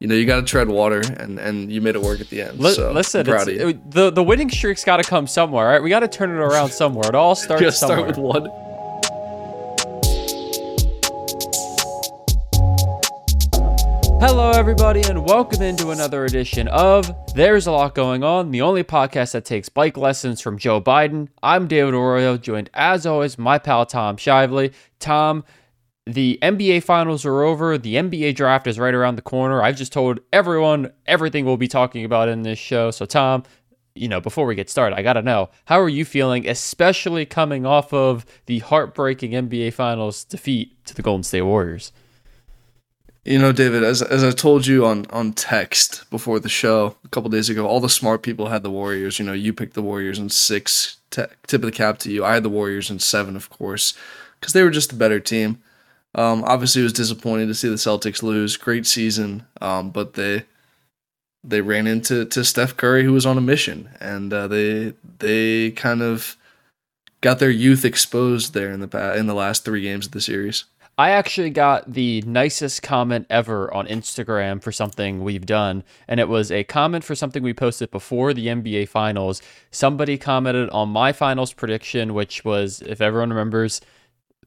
you know you got to tread water, and and you made it work at the end. L- so listen, I'm proud it's- of you. it- the the winning streak's got to come somewhere. Right? We got to turn it around somewhere. It all starts Just somewhere. start with one. Hello, everybody, and welcome into another edition of There's a Lot Going On, the only podcast that takes bike lessons from Joe Biden. I'm David Arroyo, joined as always my pal Tom Shively. Tom, the NBA finals are over. The NBA draft is right around the corner. I've just told everyone everything we'll be talking about in this show. So, Tom, you know, before we get started, I got to know how are you feeling, especially coming off of the heartbreaking NBA finals defeat to the Golden State Warriors? You know, David, as as I told you on on text before the show a couple days ago, all the smart people had the Warriors. You know, you picked the Warriors in six. Te- tip of the cap to you. I had the Warriors in seven, of course, because they were just a better team. Um, obviously, it was disappointing to see the Celtics lose. Great season, um, but they they ran into to Steph Curry, who was on a mission, and uh, they they kind of got their youth exposed there in the pa- in the last three games of the series. I actually got the nicest comment ever on Instagram for something we've done, and it was a comment for something we posted before the NBA Finals. Somebody commented on my finals prediction, which was, if everyone remembers,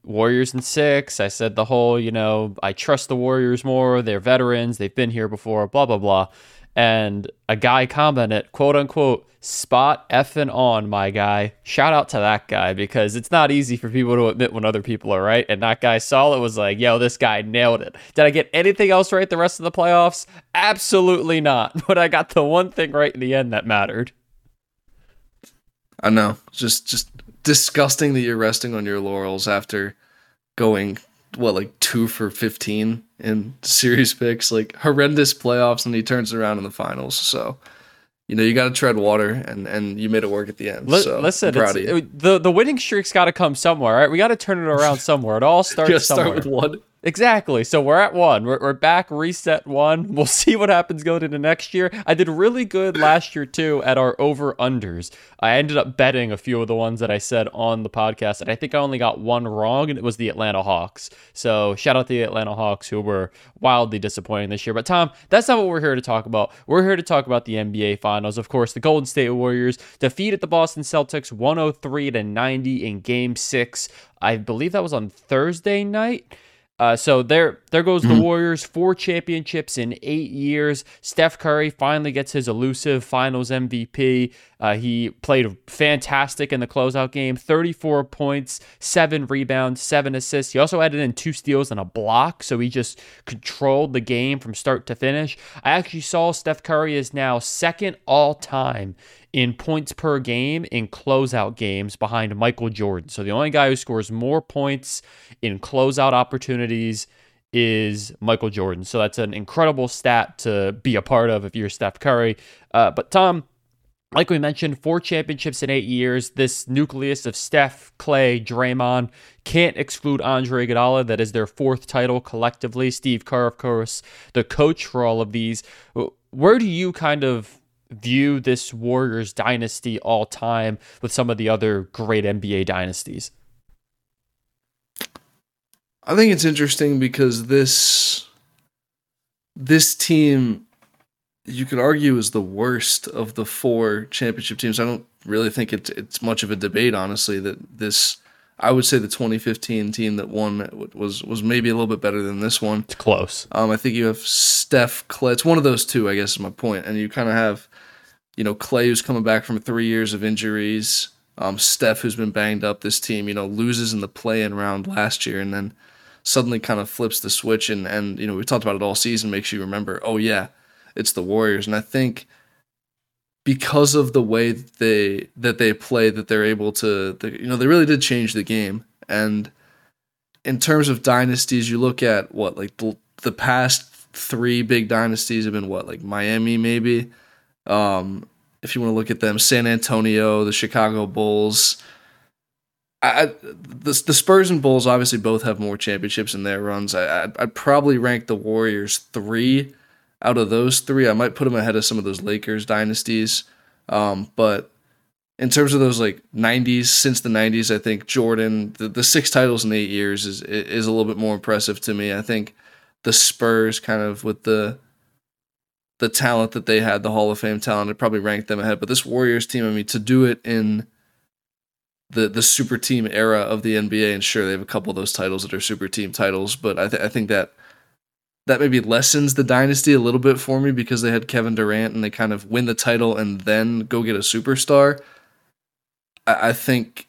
Warriors in six. I said the whole, you know, I trust the Warriors more. They're veterans. They've been here before, blah, blah, blah. And a guy commented, quote unquote, spot effing on, my guy. Shout out to that guy because it's not easy for people to admit when other people are right. And that guy saw it was like, yo, this guy nailed it. Did I get anything else right the rest of the playoffs? Absolutely not. But I got the one thing right in the end that mattered. I know. Just just disgusting that you're resting on your laurels after going what like two for fifteen in series picks, like horrendous playoffs, and he turns it around in the finals. So, you know, you got to tread water, and and you made it work at the end. Li- so listen, I'm proud of you. it- the the winning streak's got to come somewhere, right? We got to turn it around somewhere. It all starts somewhere. start with one. Exactly. So we're at one. We're, we're back, reset one. We'll see what happens going into next year. I did really good last year, too, at our over unders. I ended up betting a few of the ones that I said on the podcast, and I think I only got one wrong, and it was the Atlanta Hawks. So shout out to the Atlanta Hawks, who were wildly disappointing this year. But, Tom, that's not what we're here to talk about. We're here to talk about the NBA Finals. Of course, the Golden State Warriors defeated the Boston Celtics 103 to 90 in game six. I believe that was on Thursday night. Uh, so there, there goes the Warriors. Four championships in eight years. Steph Curry finally gets his elusive Finals MVP. Uh, he played fantastic in the closeout game. Thirty-four points, seven rebounds, seven assists. He also added in two steals and a block, so he just controlled the game from start to finish. I actually saw Steph Curry is now second all time in points per game in closeout games behind Michael Jordan. So the only guy who scores more points in closeout opportunities is Michael Jordan. So that's an incredible stat to be a part of if you're Steph Curry. Uh, but Tom, like we mentioned, four championships in eight years. This nucleus of Steph, Klay, Draymond can't exclude Andre Iguodala. That is their fourth title collectively. Steve Kerr, of course, the coach for all of these. Where do you kind of view this Warriors dynasty all time with some of the other great NBA dynasties? I think it's interesting because this this team you could argue is the worst of the four championship teams. I don't really think it's it's much of a debate, honestly. That this, I would say, the 2015 team that won was was maybe a little bit better than this one. It's close. Um, I think you have Steph Klay. It's one of those two, I guess, is my point. And you kind of have, you know, Klay who's coming back from three years of injuries. Um, Steph who's been banged up. This team, you know, loses in the play-in round last year, and then suddenly kind of flips the switch. And and you know, we talked about it all season. Makes you remember, oh yeah, it's the Warriors. And I think because of the way that they that they play, that they're able to, they, you know, they really did change the game. And in terms of dynasties, you look at what like the, the past three big dynasties have been what like Miami maybe. Um, if you want to look at them, San Antonio, the Chicago Bulls. I, the the Spurs and Bulls obviously both have more championships in their runs. I I'd, I'd probably rank the Warriors three out of those three. I might put them ahead of some of those Lakers dynasties. Um, but in terms of those like 90s since the 90s, I think Jordan the, the six titles in eight years is is a little bit more impressive to me. I think the Spurs kind of with the the talent that they had, the Hall of Fame talent, it probably ranked them ahead. But this Warriors team, I mean, to do it in the the super team era of the NBA, and sure they have a couple of those titles that are super team titles, but I, th- I think that that maybe lessens the dynasty a little bit for me because they had Kevin Durant and they kind of win the title and then go get a superstar. I, I think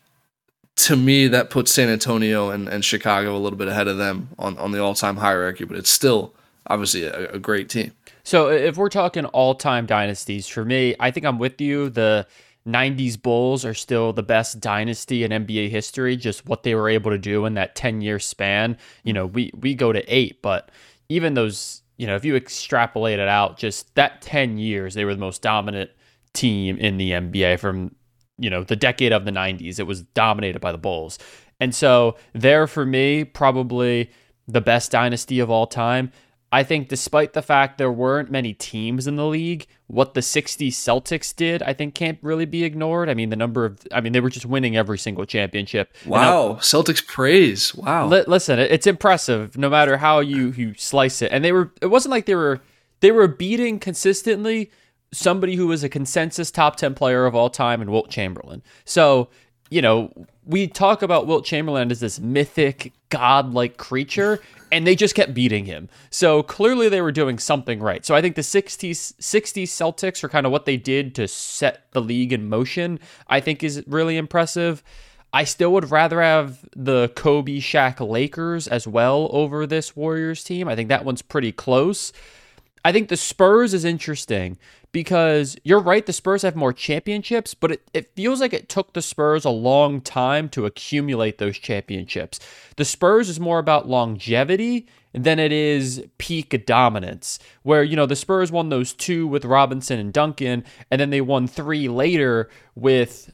to me that puts San Antonio and, and Chicago a little bit ahead of them on, on the all time hierarchy, but it's still obviously a, a great team. So if we're talking all time dynasties, for me, I think I'm with you. The 90s Bulls are still the best dynasty in NBA history, just what they were able to do in that 10 year span. You know, we, we go to eight, but even those, you know, if you extrapolate it out, just that 10 years, they were the most dominant team in the NBA from, you know, the decade of the 90s. It was dominated by the Bulls. And so, there for me, probably the best dynasty of all time. I think despite the fact there weren't many teams in the league, what the 60 Celtics did, I think can't really be ignored. I mean, the number of, I mean, they were just winning every single championship. Wow. Now, Celtics praise. Wow. Li- listen, it's impressive no matter how you, you slice it. And they were, it wasn't like they were, they were beating consistently somebody who was a consensus top 10 player of all time and Wilt Chamberlain. So, you know, we talk about Wilt Chamberlain as this mythic, godlike creature, and they just kept beating him. So clearly they were doing something right. So I think the 60s, 60s Celtics are kind of what they did to set the league in motion, I think is really impressive. I still would rather have the Kobe Shaq Lakers as well over this Warriors team. I think that one's pretty close. I think the Spurs is interesting because you're right, the Spurs have more championships, but it, it feels like it took the Spurs a long time to accumulate those championships. The Spurs is more about longevity than it is peak dominance, where, you know, the Spurs won those two with Robinson and Duncan, and then they won three later with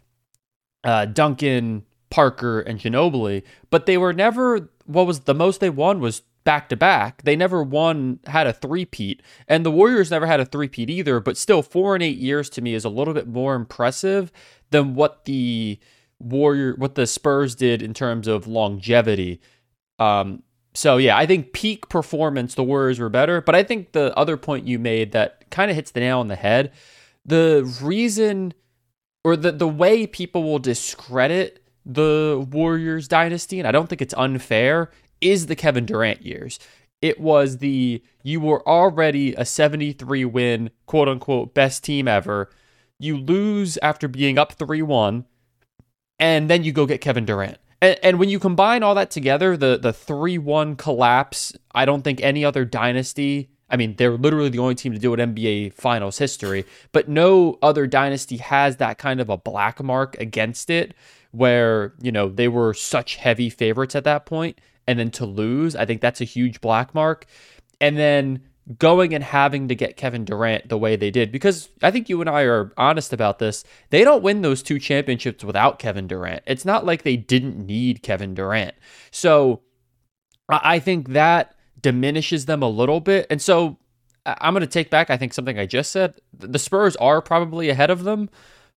uh, Duncan, Parker, and Ginobili, but they were never, what was the most they won was back to back. They never won had a three-peat. And the Warriors never had a three-peat either, but still 4 and 8 years to me is a little bit more impressive than what the Warrior what the Spurs did in terms of longevity. Um so yeah, I think peak performance the Warriors were better, but I think the other point you made that kind of hits the nail on the head, the reason or the the way people will discredit the Warriors dynasty, and I don't think it's unfair, is the Kevin Durant years. It was the you were already a 73 win, quote unquote, best team ever. You lose after being up 3 1, and then you go get Kevin Durant. And, and when you combine all that together, the the 3 1 collapse, I don't think any other dynasty I mean, they're literally the only team to do it NBA Finals history, but no other dynasty has that kind of a black mark against it where, you know, they were such heavy favorites at that point and then to lose, I think that's a huge black mark. And then going and having to get Kevin Durant the way they did, because I think you and I are honest about this. They don't win those two championships without Kevin Durant. It's not like they didn't need Kevin Durant. So I think that diminishes them a little bit. And so I'm going to take back, I think, something I just said. The Spurs are probably ahead of them,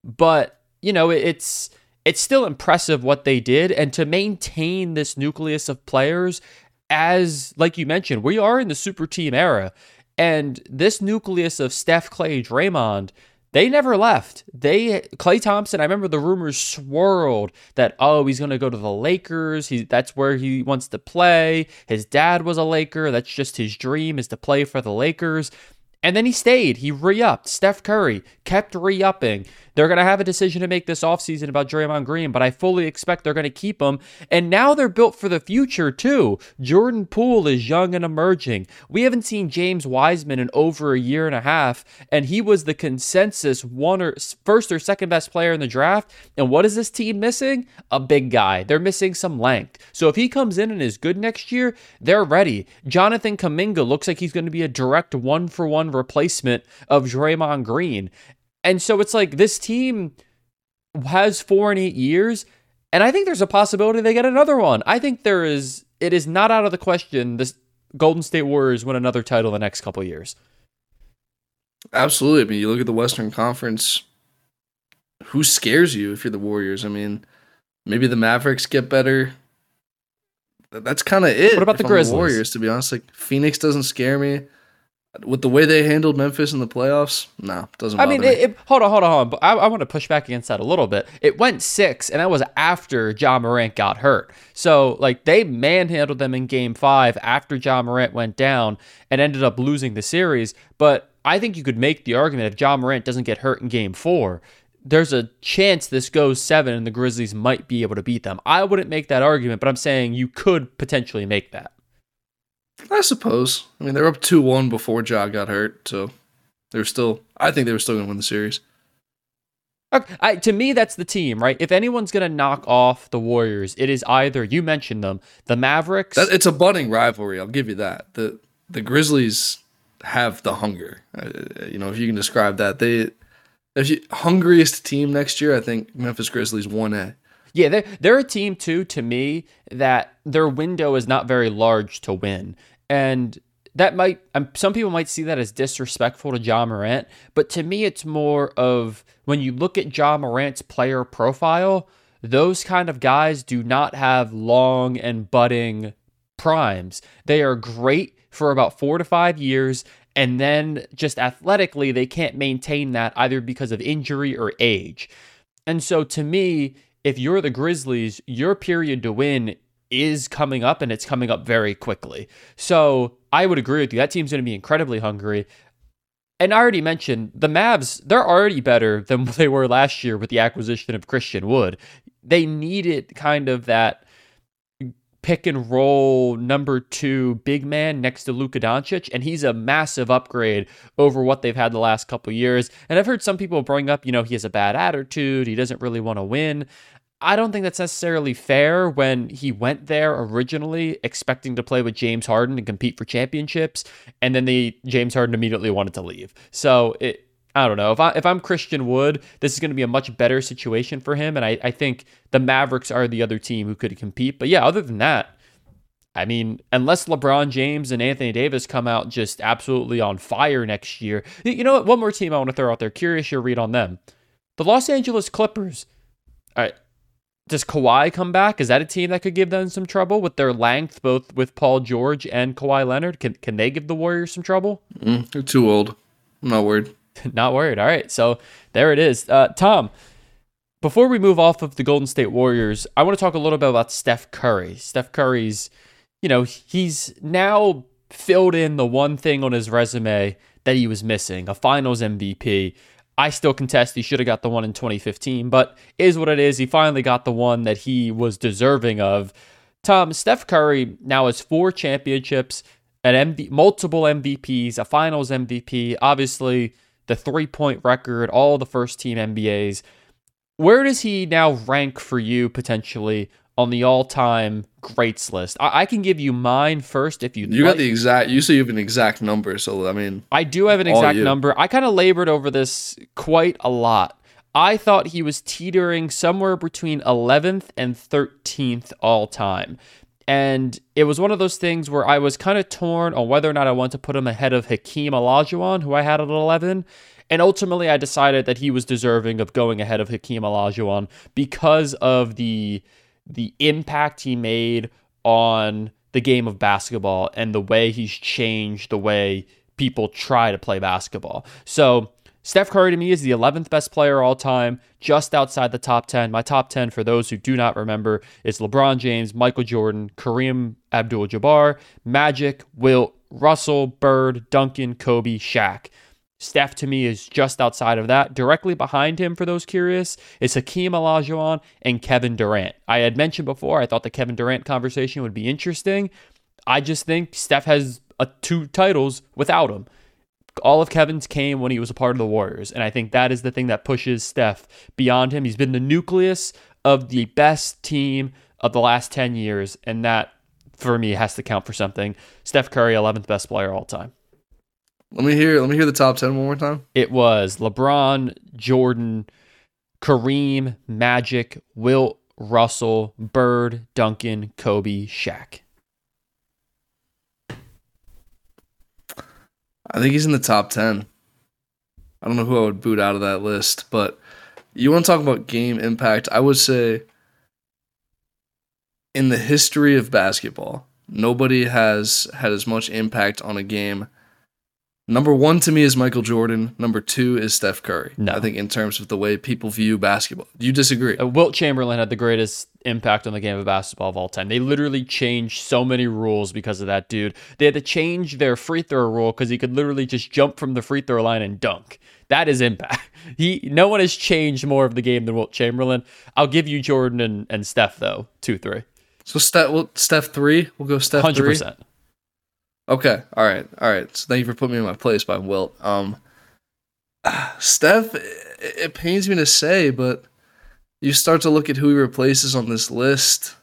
but, you know, it's it's still impressive what they did and to maintain this nucleus of players as like you mentioned we are in the super team era and this nucleus of Steph Klay Draymond they never left they Klay Thompson I remember the rumors swirled that oh he's going to go to the Lakers he that's where he wants to play his dad was a Laker that's just his dream is to play for the Lakers and then he stayed. He re upped. Steph Curry kept re upping. They're going to have a decision to make this offseason about Draymond Green, but I fully expect they're going to keep him. And now they're built for the future, too. Jordan Poole is young and emerging. We haven't seen James Wiseman in over a year and a half, and he was the consensus one or first or second best player in the draft. And what is this team missing? A big guy. They're missing some length. So if he comes in and is good next year, they're ready. Jonathan Kuminga looks like he's going to be a direct one for one replacement of Draymond Green. And so it's like this team has four and eight years, and I think there's a possibility they get another one. I think there is. It is not out of the question. This Golden State Warriors win another title the next couple years. Absolutely. I mean, you look at the Western Conference. Who scares you if you're the Warriors? I mean, maybe the Mavericks get better. That's kind of it. What about the Grizzlies? The Warriors, to be honest, like Phoenix doesn't scare me. With the way they handled Memphis in the playoffs, no, doesn't. Matter. I mean, me. it, it, hold on, hold on, hold on. But I, I want to push back against that a little bit. It went six, and that was after Ja Morant got hurt. So, like, they manhandled them in Game Five after Ja Morant went down and ended up losing the series. But I think you could make the argument if Ja Morant doesn't get hurt in Game Four, there's a chance this goes seven, and the Grizzlies might be able to beat them. I wouldn't make that argument, but I'm saying you could potentially make that. I suppose. I mean, they were up two one before Ja got hurt, so they were still. I think they were still going to win the series. Okay, I, to me, that's the team, right? If anyone's going to knock off the Warriors, it is either you mentioned them, the Mavericks. That, it's a budding rivalry. I'll give you that. the The Grizzlies have the hunger. Uh, you know, if you can describe that, they if you, hungriest team next year. I think Memphis Grizzlies one A. Yeah, they're, they're a team too, to me, that their window is not very large to win. And that might, um, some people might see that as disrespectful to Ja Morant, but to me, it's more of when you look at Ja Morant's player profile, those kind of guys do not have long and budding primes. They are great for about four to five years. And then just athletically, they can't maintain that either because of injury or age. And so to me, if you're the Grizzlies, your period to win is coming up and it's coming up very quickly. So I would agree with you. That team's going to be incredibly hungry. And I already mentioned the Mavs, they're already better than they were last year with the acquisition of Christian Wood. They needed kind of that pick and roll number two big man next to Luka Doncic, and he's a massive upgrade over what they've had the last couple years. And I've heard some people bring up, you know, he has a bad attitude, he doesn't really want to win. I don't think that's necessarily fair when he went there originally expecting to play with James Harden and compete for championships, and then the James Harden immediately wanted to leave. So it, I don't know if I if I'm Christian Wood, this is going to be a much better situation for him, and I, I think the Mavericks are the other team who could compete. But yeah, other than that, I mean, unless LeBron James and Anthony Davis come out just absolutely on fire next year, you know what? One more team I want to throw out there. Curious your read on them, the Los Angeles Clippers. All right, does Kawhi come back? Is that a team that could give them some trouble with their length, both with Paul George and Kawhi Leonard? Can can they give the Warriors some trouble? Mm, they're too old. I'm not worried. not worried. All right, so there it is. Uh, Tom, before we move off of the Golden State Warriors, I want to talk a little bit about Steph Curry. Steph Curry's, you know, he's now filled in the one thing on his resume that he was missing a finals MVP. I still contest he should have got the one in 2015, but is what it is. He finally got the one that he was deserving of. Tom, Steph Curry now has four championships, an multiple MVPs, a finals MVP, obviously the three point record, all the first team NBAs. Where does he now rank for you potentially on the all-time greats list. I, I can give you mine first if you. You like. got the exact. You say you have an exact number, so I mean. I do have an exact number. I kind of labored over this quite a lot. I thought he was teetering somewhere between 11th and 13th all time. And it was one of those things where I was kind of torn on whether or not I want to put him ahead of Hakeem Olajuwon, who I had at 11. And ultimately, I decided that he was deserving of going ahead of Hakeem Olajuwon because of the the impact he made on the game of basketball and the way he's changed the way people try to play basketball. So, Steph Curry to me is the 11th best player all time, just outside the top 10. My top 10, for those who do not remember, is LeBron James, Michael Jordan, Kareem Abdul Jabbar, Magic, Wilt, Russell, Bird, Duncan, Kobe, Shaq. Steph to me is just outside of that. Directly behind him, for those curious, is Hakeem Olajuwon and Kevin Durant. I had mentioned before I thought the Kevin Durant conversation would be interesting. I just think Steph has a, two titles without him. All of Kevin's came when he was a part of the Warriors, and I think that is the thing that pushes Steph beyond him. He's been the nucleus of the best team of the last 10 years, and that for me has to count for something. Steph Curry, 11th best player all time. Let me hear. Let me hear the top ten one more time. It was LeBron, Jordan, Kareem, Magic, Wilt, Russell, Bird, Duncan, Kobe, Shaq. I think he's in the top ten. I don't know who I would boot out of that list, but you want to talk about game impact? I would say in the history of basketball, nobody has had as much impact on a game Number one to me is Michael Jordan. Number two is Steph Curry. No. I think in terms of the way people view basketball. Do you disagree? Uh, Wilt Chamberlain had the greatest impact on the game of basketball of all time. They literally changed so many rules because of that dude. They had to change their free throw rule because he could literally just jump from the free throw line and dunk. That is impact. He no one has changed more of the game than Wilt Chamberlain. I'll give you Jordan and, and Steph though, two three. So Steph, well, Steph three. We'll go Steph Hundred three. percent. Okay. All right. All right. So thank you for putting me in my place by Wilt. Um, Steph, it, it pains me to say, but you start to look at who he replaces on this list.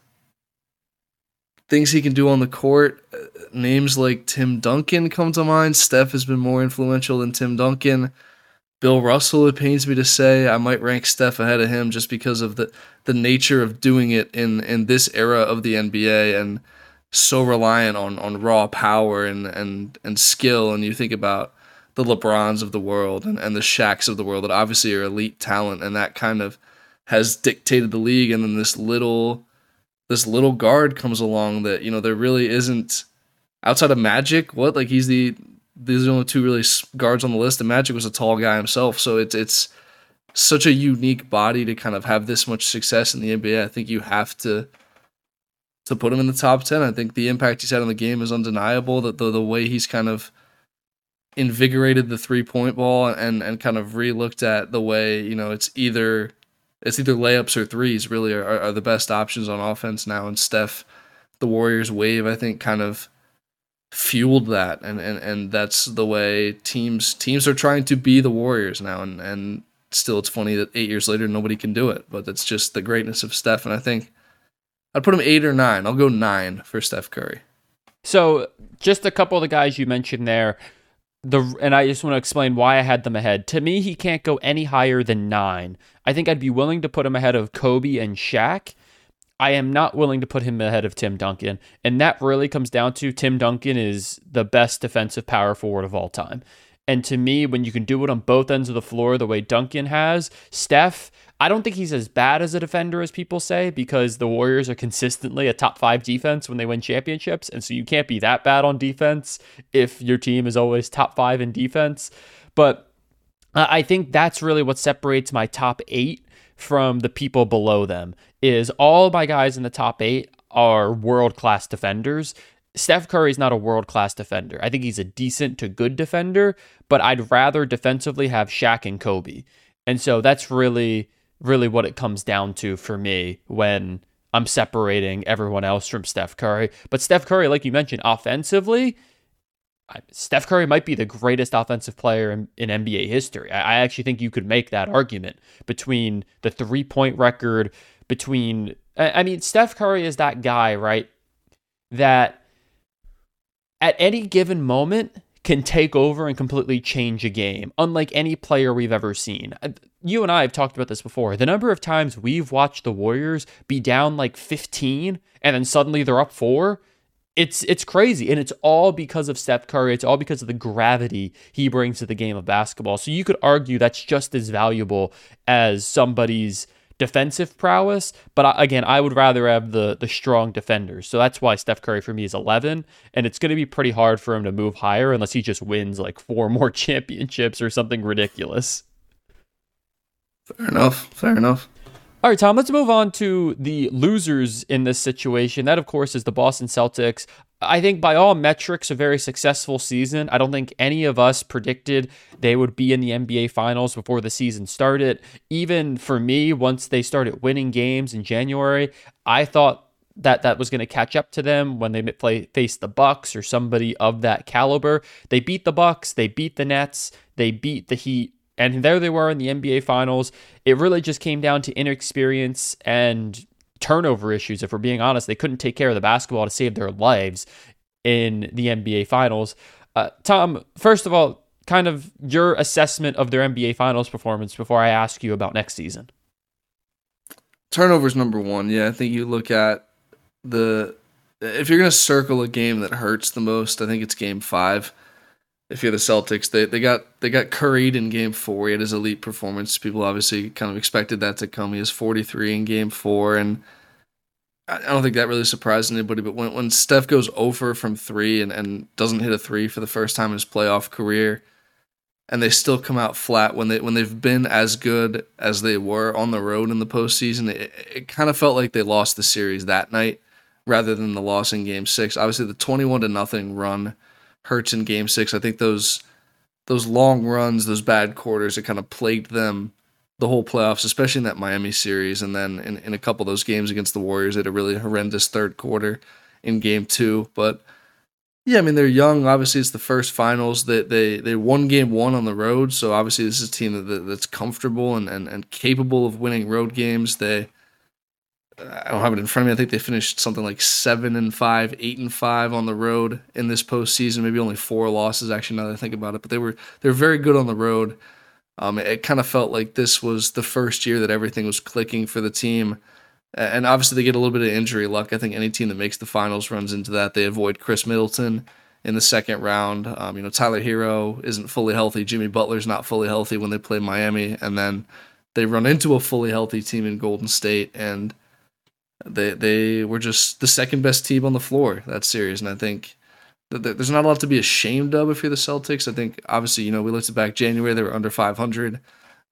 Things he can do on the court. uh, Names like Tim Duncan come to mind. Steph has been more influential than Tim Duncan. Bill Russell, it pains me to say, I might rank Steph ahead of him just because of the, the nature of doing it in, in this era of the NBA and so reliant on, on raw power and, and, and skill. And you think about the LeBrons of the world and, and the Shaqs of the world that obviously are elite talent and that kind of has dictated the league. And then this little this little guard comes along that, you know, there really isn't outside of Magic, what? Like he's the these are the only two really guards on the list, and Magic was a tall guy himself. So it's it's such a unique body to kind of have this much success in the NBA. I think you have to to put him in the top ten. I think the impact he's had on the game is undeniable. That the the way he's kind of invigorated the three point ball and and kind of re-looked at the way you know it's either it's either layups or threes really are, are the best options on offense now and Steph the Warriors wave I think kind of fueled that and, and and that's the way teams teams are trying to be the Warriors now and and still it's funny that 8 years later nobody can do it but that's just the greatness of Steph and I think I'd put him 8 or 9 I'll go 9 for Steph Curry So just a couple of the guys you mentioned there. The and I just want to explain why I had them ahead. To me, he can't go any higher than nine. I think I'd be willing to put him ahead of Kobe and Shaq. I am not willing to put him ahead of Tim Duncan. And that really comes down to Tim Duncan is the best defensive power forward of all time. And to me, when you can do it on both ends of the floor the way Duncan has, Steph, I don't think he's as bad as a defender as people say because the Warriors are consistently a top five defense when they win championships. And so you can't be that bad on defense if your team is always top five in defense. But I think that's really what separates my top eight from the people below them is all my guys in the top eight are world class defenders. Steph Curry's not a world class defender. I think he's a decent to good defender, but I'd rather defensively have Shaq and Kobe. And so that's really, really what it comes down to for me when I'm separating everyone else from Steph Curry. But Steph Curry, like you mentioned, offensively, Steph Curry might be the greatest offensive player in, in NBA history. I, I actually think you could make that argument between the three point record, between, I I mean, Steph Curry is that guy, right? That at any given moment can take over and completely change a game, unlike any player we've ever seen. You and I have talked about this before. The number of times we've watched the Warriors be down like 15 and then suddenly they're up four it's it's crazy. And it's all because of Steph Curry. It's all because of the gravity he brings to the game of basketball. So you could argue that's just as valuable as somebody's defensive prowess. But again I would rather have the the strong defenders. So that's why Steph Curry for me is 11 and it's going to be pretty hard for him to move higher unless he just wins like four more championships or something ridiculous fair enough fair enough All right, Tom, let's move on to the losers in this situation. That, of course, is the Boston Celtics. I think by all metrics, a very successful season. I don't think any of us predicted they would be in the NBA Finals before the season started. Even for me, once they started winning games in January, I thought that that was going to catch up to them when they play face the Bucks or somebody of that caliber. They beat the Bucks, they beat the Nets, they beat the Heat, and there they were in the NBA Finals. It really just came down to inexperience and turnover issues. If we're being honest, they couldn't take care of the basketball to save their lives in the NBA Finals. Uh, Tom, first of all, kind of your assessment of their NBA Finals performance before I ask you about next season. Turnovers number one. Yeah, I think you look at the if you're gonna circle a game that hurts the most, I think it's game five. If you're the Celtics, they, they got they got curried in game four. He had his elite performance. People obviously kind of expected that to come. He has 43 in game four, and I don't think that really surprised anybody, but when, when Steph goes over from three and, and doesn't hit a three for the first time in his playoff career, and they still come out flat when they when they've been as good as they were on the road in the postseason, it, it kind of felt like they lost the series that night rather than the loss in game six. Obviously the twenty one to nothing run hurts in game six. I think those those long runs, those bad quarters, it kind of plagued them the whole playoffs, especially in that Miami series. And then in, in a couple of those games against the Warriors, they had a really horrendous third quarter in game two. But yeah, I mean they're young. Obviously, it's the first finals that they, they won game one on the road. So obviously, this is a team that, that's comfortable and, and, and capable of winning road games. They I don't have it in front of me. I think they finished something like seven and five, eight and five on the road in this postseason. Maybe only four losses actually. Now that I think about it, but they were they're very good on the road. Um, it, it kind of felt like this was the first year that everything was clicking for the team. And obviously, they get a little bit of injury luck. I think any team that makes the finals runs into that. They avoid Khris Middleton in the second round. Um, you know, Tyler Herro isn't fully healthy. Jimmy Butler's not fully healthy when they play Miami, and then they run into a fully healthy team in Golden State, and they they were just the second best team on the floor that series. And I think there's not a lot to be ashamed of if you're the Celtics. I think obviously, you know, we looked back January, they were under 500.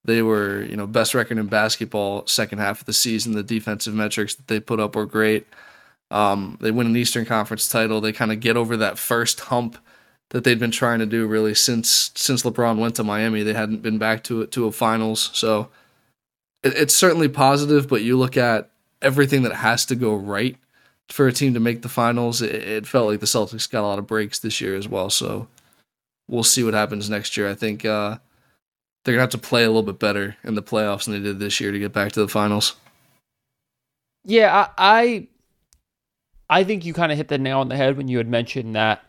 They were, you know, best record in basketball second half of the season. The defensive metrics that they put up were great. Um, they win an Eastern Conference title. They kind of get over that first hump that they'd been trying to do really since since LeBron went to Miami. They hadn't been back to to a finals, so it, it's certainly positive. But you look at everything that has to go right for a team to make the finals. It, it, felt like the Celtics got a lot of breaks this year as well. So we'll see what happens next year. I think uh, they're gonna have to play a little bit better in the playoffs than they did this year to get back to the finals. Yeah, I I, I think you kind of hit the nail on the head when you had mentioned that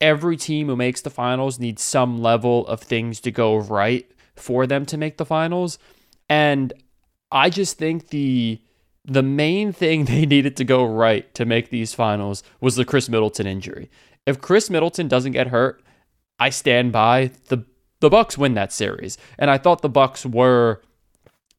every team who makes the finals needs some level of things to go right for them to make the finals. And I just think the the main thing they needed to go right to make these finals was the Khris Middleton injury. If Khris Middleton doesn't get hurt, I stand by the the Bucks win that series. And I thought the Bucks were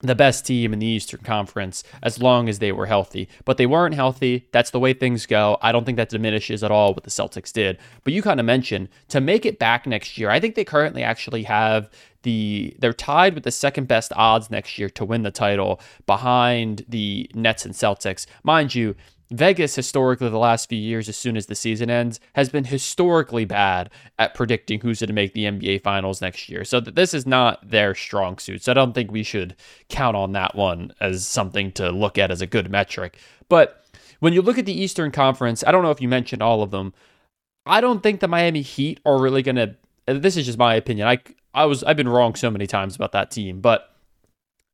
the best team in the Eastern Conference as long as they were healthy. But they weren't healthy. That's the way things go. I don't think that diminishes at all what the Celtics did. But you kind of mentioned to make it back next year, I think they currently actually have the they're tied with the second best odds next year to win the title behind the Nets and Celtics. Mind you, Vegas historically the last few years as soon as the season ends has been historically bad at predicting who's going to make the NBA finals next year. So this is not their strong suit. So I don't think we should count on that one as something to look at as a good metric. But when you look at the Eastern Conference, I don't know if you mentioned all of them. I don't think the Miami Heat are really going to this is just my opinion. I I was I've been wrong so many times about that team, but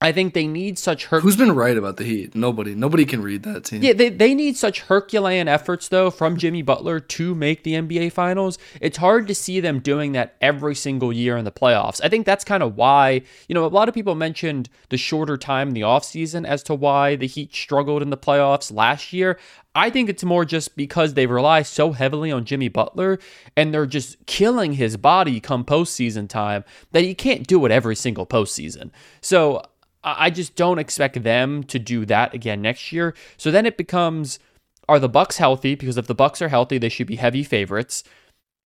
I think they need such Her- Who's been right about the Heat? Nobody. Nobody can read that team. Yeah, they, they need such Herculean efforts though from Jimmy Butler to make the NBA finals. It's hard to see them doing that every single year in the playoffs. I think that's kind of why, you know, a lot of people mentioned the shorter time in the offseason as to why the Heat struggled in the playoffs last year. I think it's more just because they rely so heavily on Jimmy Butler and they're just killing his body come postseason time that he can't do it every single postseason. So I just don't expect them to do that again next year. So then it becomes are the Bucks healthy? Because if the Bucks are healthy, they should be heavy favorites.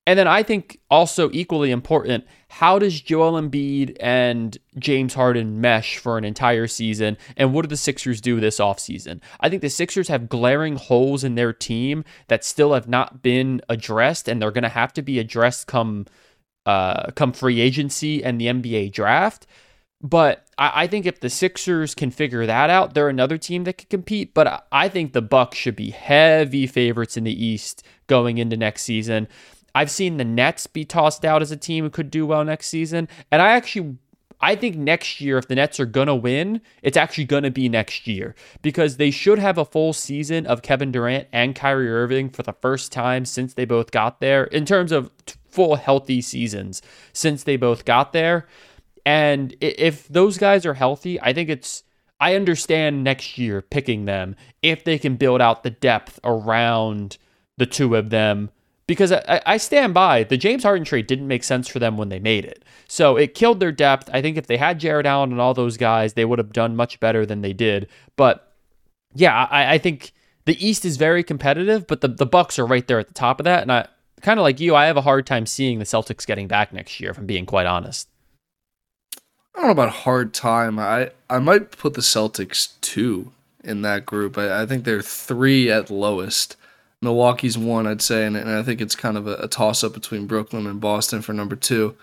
And then I think also equally important, how does Joel Embiid and James Harden mesh for an entire season? And what do the Sixers do this offseason? I think the Sixers have glaring holes in their team that still have not been addressed, and they're going to have to be addressed come uh, come free agency and the NBA draft. But I, I, think if the Sixers can figure that out, they're another team that could compete. But I think the Bucks should be heavy favorites in the East going into next season. I've seen the Nets be tossed out as a team who could do well next season, and I actually I think next year, if the Nets are going to win, it's actually going to be next year because they should have a full season of Kevin Durant and Kyrie Irving for the first time since they both got there in terms of full healthy seasons since they both got there. And if those guys are healthy, I think it's I understand next year picking them if they can build out the depth around the two of them. Because I, I stand by the James Harden trade didn't make sense for them when they made it. So it killed their depth. I think if they had Jarrett Allen and all those guys, they would have done much better than they did. But yeah, I, I think the East is very competitive, but the the Bucks are right there at the top of that. And I kind of like you, I have a hard time seeing the Celtics getting back next year. If I'm being quite honest. I don't know about hard time. I I might put the Celtics two in that group. I, I think they're three at lowest. Milwaukee's one, I'd say, and, and I think it's kind of a, a toss up between Brooklyn and Boston for number two.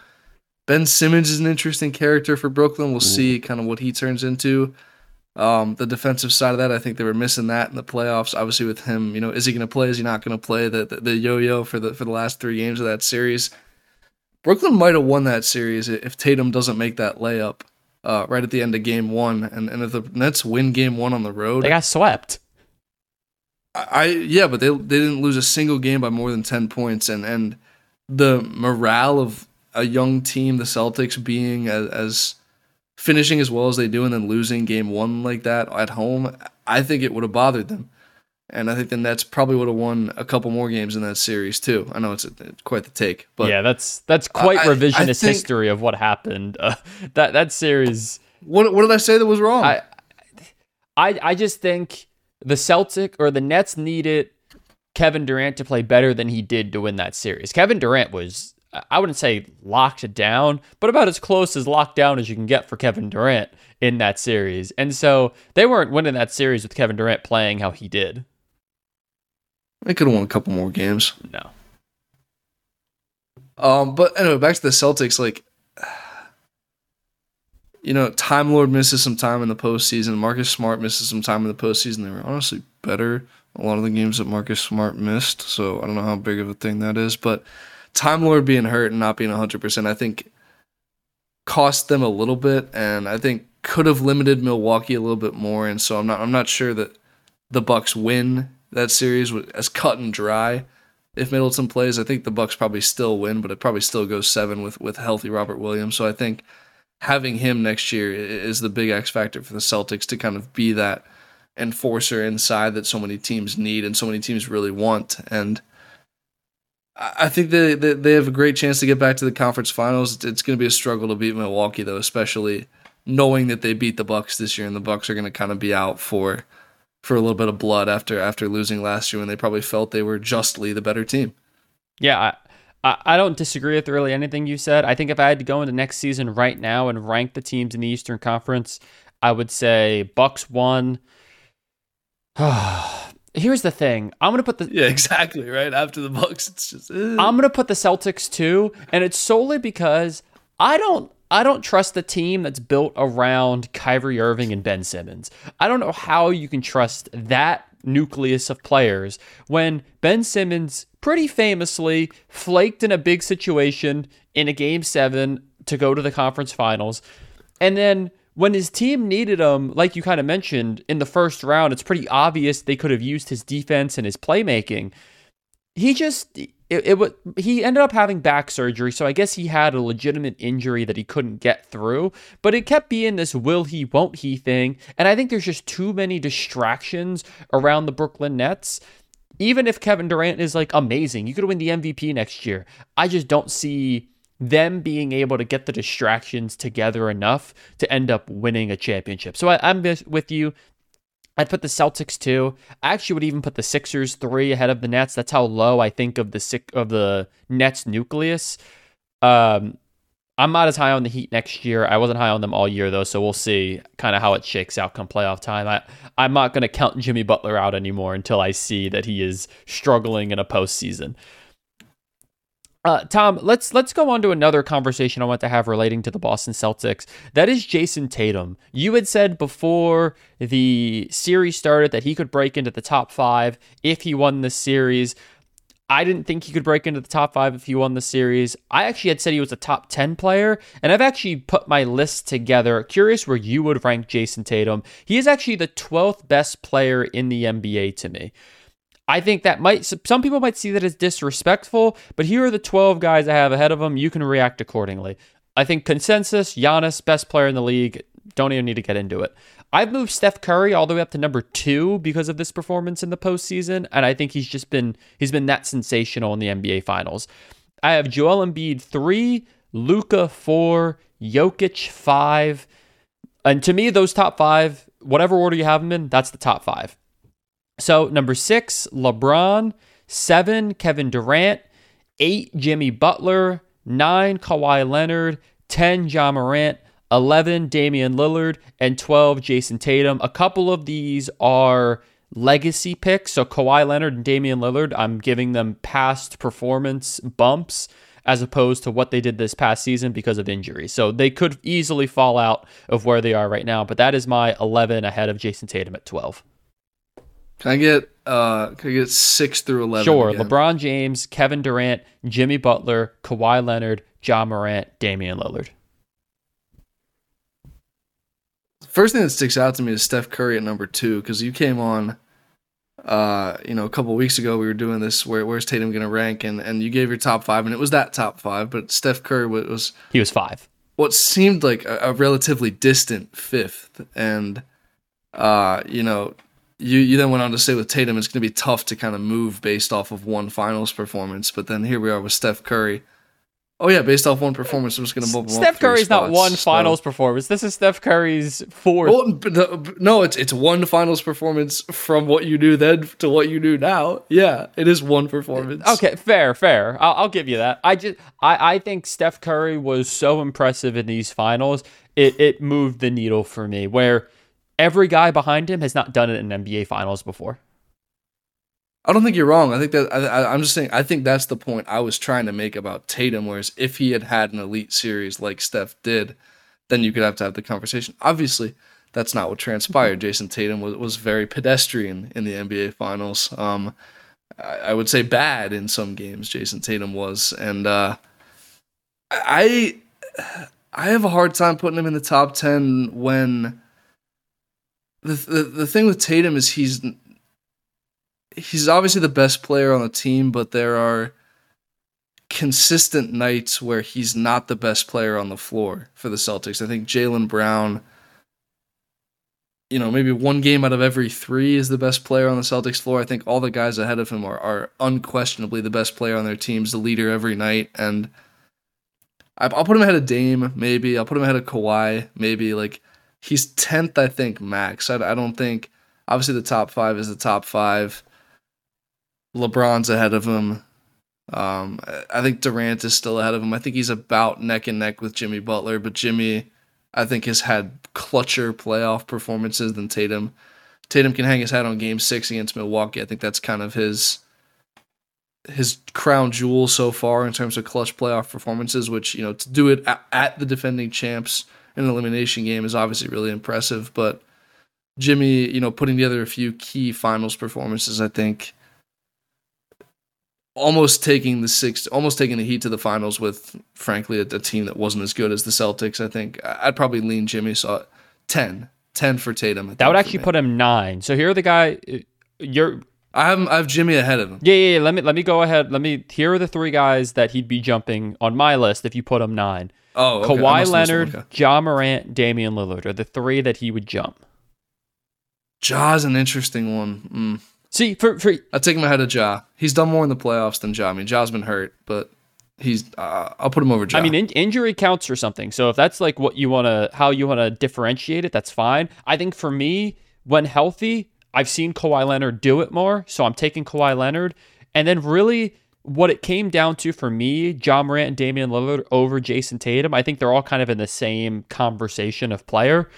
Ben Simmons is an interesting character for Brooklyn. We'll Ooh. see kind of what he turns into. Um, the defensive side of that, I think they were missing that in the playoffs. Obviously, with him, you know, is he going to play? Is he not going to play? The, the, the yo-yo for the for the last three games of that series. Brooklyn might have won that series if Tatum doesn't make that layup uh, right at the end of Game One, and and if the Nets win Game One on the road, they got swept. I, I yeah, but they they didn't lose a single game by more than ten points, and and the morale of a young team, the Celtics, being as, as finishing as well as they do and then losing game one like that at home, I think it would have bothered them. And I think the Nets probably would have won a couple more games in that series too. I know it's, a, it's quite the take, but yeah, that's that's quite I, revisionist I think, history of what happened. Uh, that that series. What what did I say that was wrong? I I I just think the Celtic or the Nets needed Kevin Durant to play better than he did to win that series. Kevin Durant was I wouldn't say locked down, but about as close as locked down as you can get for Kevin Durant in that series. And so they weren't winning that series with Kevin Durant playing how he did. They could have won a couple more games. No. Um, but anyway, back to the Celtics. Like, you know, Time Lord misses some time in the postseason. Marcus Smart misses some time in the postseason. They were honestly better a lot of the games that Marcus Smart missed. So I don't know how big of a thing that is, but Time Lord being hurt and not being 100%, I think cost them a little bit and I think could have limited Milwaukee a little bit more and so I'm not I'm not sure that the Bucks win that series as cut and dry if Middleton plays. I think the Bucks probably still win, but it probably still goes 7 with with healthy Robert Williams. So I think having him next year is the big X factor for the Celtics to kind of be that enforcer inside that so many teams need and so many teams really want and I think they, they, they have a great chance to get back to the conference finals. It's going to be a struggle to beat Milwaukee though, especially knowing that they beat the Bucks this year, and the Bucks are going to kind of be out for for a little bit of blood after after losing last year when they probably felt they were justly the better team. Yeah, I, I don't disagree with really anything you said. I think if I had to go into next season right now and rank the teams in the Eastern Conference, I would say Bucks one. here's the thing. I'm gonna put the yeah exactly right after the Bucks. It's just eh. I'm gonna put the Celtics too, and it's solely because I don't I don't trust the team that's built around Kyrie Irving and Ben Simmons. I don't know how you can trust that nucleus of players when Ben Simmons pretty famously flaked in a big situation in a game seven to go to the conference finals, and then when his team needed him, like you kind of mentioned in the first round, it's pretty obvious they could have used his defense and his playmaking. He just it, it was he ended up having back surgery, so I guess he had a legitimate injury that he couldn't get through. But it kept being this will he, won't he thing, and I think there's just too many distractions around the Brooklyn Nets. Even if Kevin Durant is like amazing, you could win the MVP next year. I just don't see them being able to get the distractions together enough to end up winning a championship. So I, am with you. I'd put the Celtics two. I actually would even put the Sixers three ahead of the Nets. That's how low I think of the of the Nets nucleus. Um, I'm not as high on the Heat next year. I wasn't high on them all year though, so we'll see kind of how it shakes out come playoff time. I I'm not going to count Jimmy Butler out anymore until I see that he is struggling in a postseason. Uh, Tom, let's let's go on to another conversation I want to have relating to the Boston Celtics. That is Jayson Tatum. You had said before the series started that he could break into the top five if he won the series. I didn't think he could break into the top five if he won the series. I actually had said he was a top 10 player, and I've actually put my list together. Curious where you would rank Jayson Tatum. He is actually the 12th best player in the NBA to me. I think that might some people might see that as disrespectful, but here are the 12 guys I have ahead of them. You can react accordingly. I think consensus, Giannis, best player in the league. Don't even need to get into it. I've moved Steph Curry all the way up to number two because of this performance in the postseason, and I think he's just been he's been that sensational in the NBA Finals. I have Joel Embiid three, Luka four, Jokic five, and to me, those top five, whatever order you have them in, that's the top five. So number six, LeBron. Seven, Kevin Durant. Eight, Jimmy Butler. Nine, Kawhi Leonard. 10, Ja Morant. 11, Damian Lillard. And 12, Jayson Tatum. A couple of these are legacy picks. So Kawhi Leonard and Damian Lillard, I'm giving them past performance bumps as opposed to what they did this past season because of injury. So they could easily fall out of where they are right now, but that is my 11 ahead of Jayson Tatum at 12. Can I get uh can I get 6 through 11? Sure, again? LeBron James, Kevin Durant, Jimmy Butler, Kawhi Leonard, Ja Morant, Damian Lillard. First thing that sticks out to me is Steph Curry at number 2 cuz you came on uh, you know, a couple weeks ago we were doing this. Where where's Tatum going to rank? And and you gave your top five, and it was that top five. But Steph Curry was, was he was five. What seemed like a, a relatively distant fifth, and uh, you know, you you then went on to say with Tatum, it's going to be tough to kind of move based off of one finals performance. But then here we are with Steph Curry Oh yeah, based off one performance, I'm just going to bump him Steph Curry's not one so. finals performance. This is Steph Curry's fourth. Well, no, it's it's one finals performance from what you do then to what you do now. Yeah, it is one performance. Okay, fair, fair. I'll, I'll give you that. I just I I think Steph Curry was so impressive in these finals. It it moved the needle for me. Where every guy behind him has not done it in NBA finals before. I don't think you're wrong. I think that I, am just saying. I think that's the point I was trying to make about Tatum. Whereas if he had had an elite series like Steph did, then you could have to have the conversation. Obviously, that's not what transpired. Jayson Tatum was, was very pedestrian in the NBA Finals. Um, I, I, would say bad in some games. Jayson Tatum was, and uh, I I have a hard time putting him in the top ten when. The, the, the thing with Tatum is he's he's obviously the best player on the team, but there are consistent nights where he's not the best player on the floor for the Celtics. I think Jaylen Brown, you know, maybe one game out of every three is the best player on the Celtics floor. I think all the guys ahead of him are, are unquestionably the best player on their teams, the leader every night. And I'll put him ahead of Dame, maybe. I'll put him ahead of Kawhi, maybe. Like, he's 10th, I think, max. I, I don't think, obviously, the top five is the top five. LeBron's ahead of him. Um, I think Durant is still ahead of him. I think he's about neck and neck with Jimmy Butler, but Jimmy, I think, has had clutcher playoff performances than Tatum. Tatum can hang his hat on Game Six against Milwaukee. I think that's kind of his his crown jewel so far in terms of clutch playoff performances. Which you know to do it at, at the defending champs an elimination game is obviously really impressive. But Jimmy, you know, putting together a few key finals performances, I think almost taking the six, almost taking the Heat to the finals with, frankly, a, a, team that wasn't as good as the Celtics. I think I'd probably lean Jimmy. So 10, 10 for Tatum. that would actually put him nine. So here are the guy. Uh, you're. I have I have Jimmy ahead of him. Yeah, yeah, yeah. Let me let me go ahead. Let me. Here are the three guys that he'd be jumping on my list if you put him nine. Oh, okay. Kawhi Leonard, okay. Ja Morant, Damian Lillard are the three that he would jump. Ja's an interesting one. Mm. See, for for I take him ahead of Ja. He's done more in the playoffs than Ja. I mean, Ja's been hurt, but he's. Uh, I'll put him over Ja. I mean, in- injury counts or something. So if that's like what you want to, how you want to differentiate it, that's fine. I think for me, when healthy, I've seen Kawhi Leonard do it more, so I'm taking Kawhi Leonard. And then really, what it came down to for me, Ja Morant and Damian Lillard over Jayson Tatum, I think they're all kind of in the same conversation of player.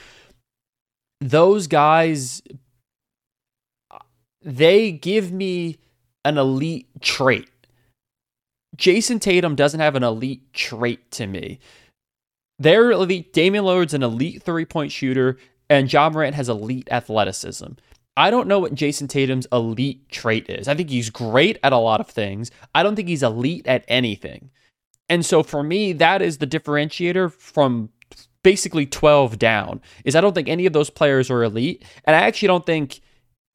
Those guys they give me an elite trait. Jayson Tatum doesn't have an elite trait to me. They're elite. Damian Lillard's an elite three point shooter, and Ja Morant has elite athleticism. I don't know what Jayson Tatum's elite trait is. I think he's great at a lot of things. I don't think he's elite at anything. And so for me, that is the differentiator from basically 12 down. Is I don't think any of those players are elite, and I actually don't think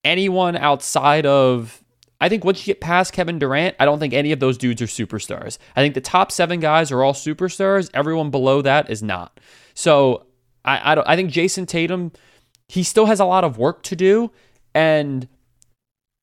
anyone outside of I think once you get past Kevin Durant, I don't think any of those dudes are superstars. I think the top seven guys are all superstars. Everyone below that is not. So I I, I think Jayson Tatum, he still has a lot of work to do, and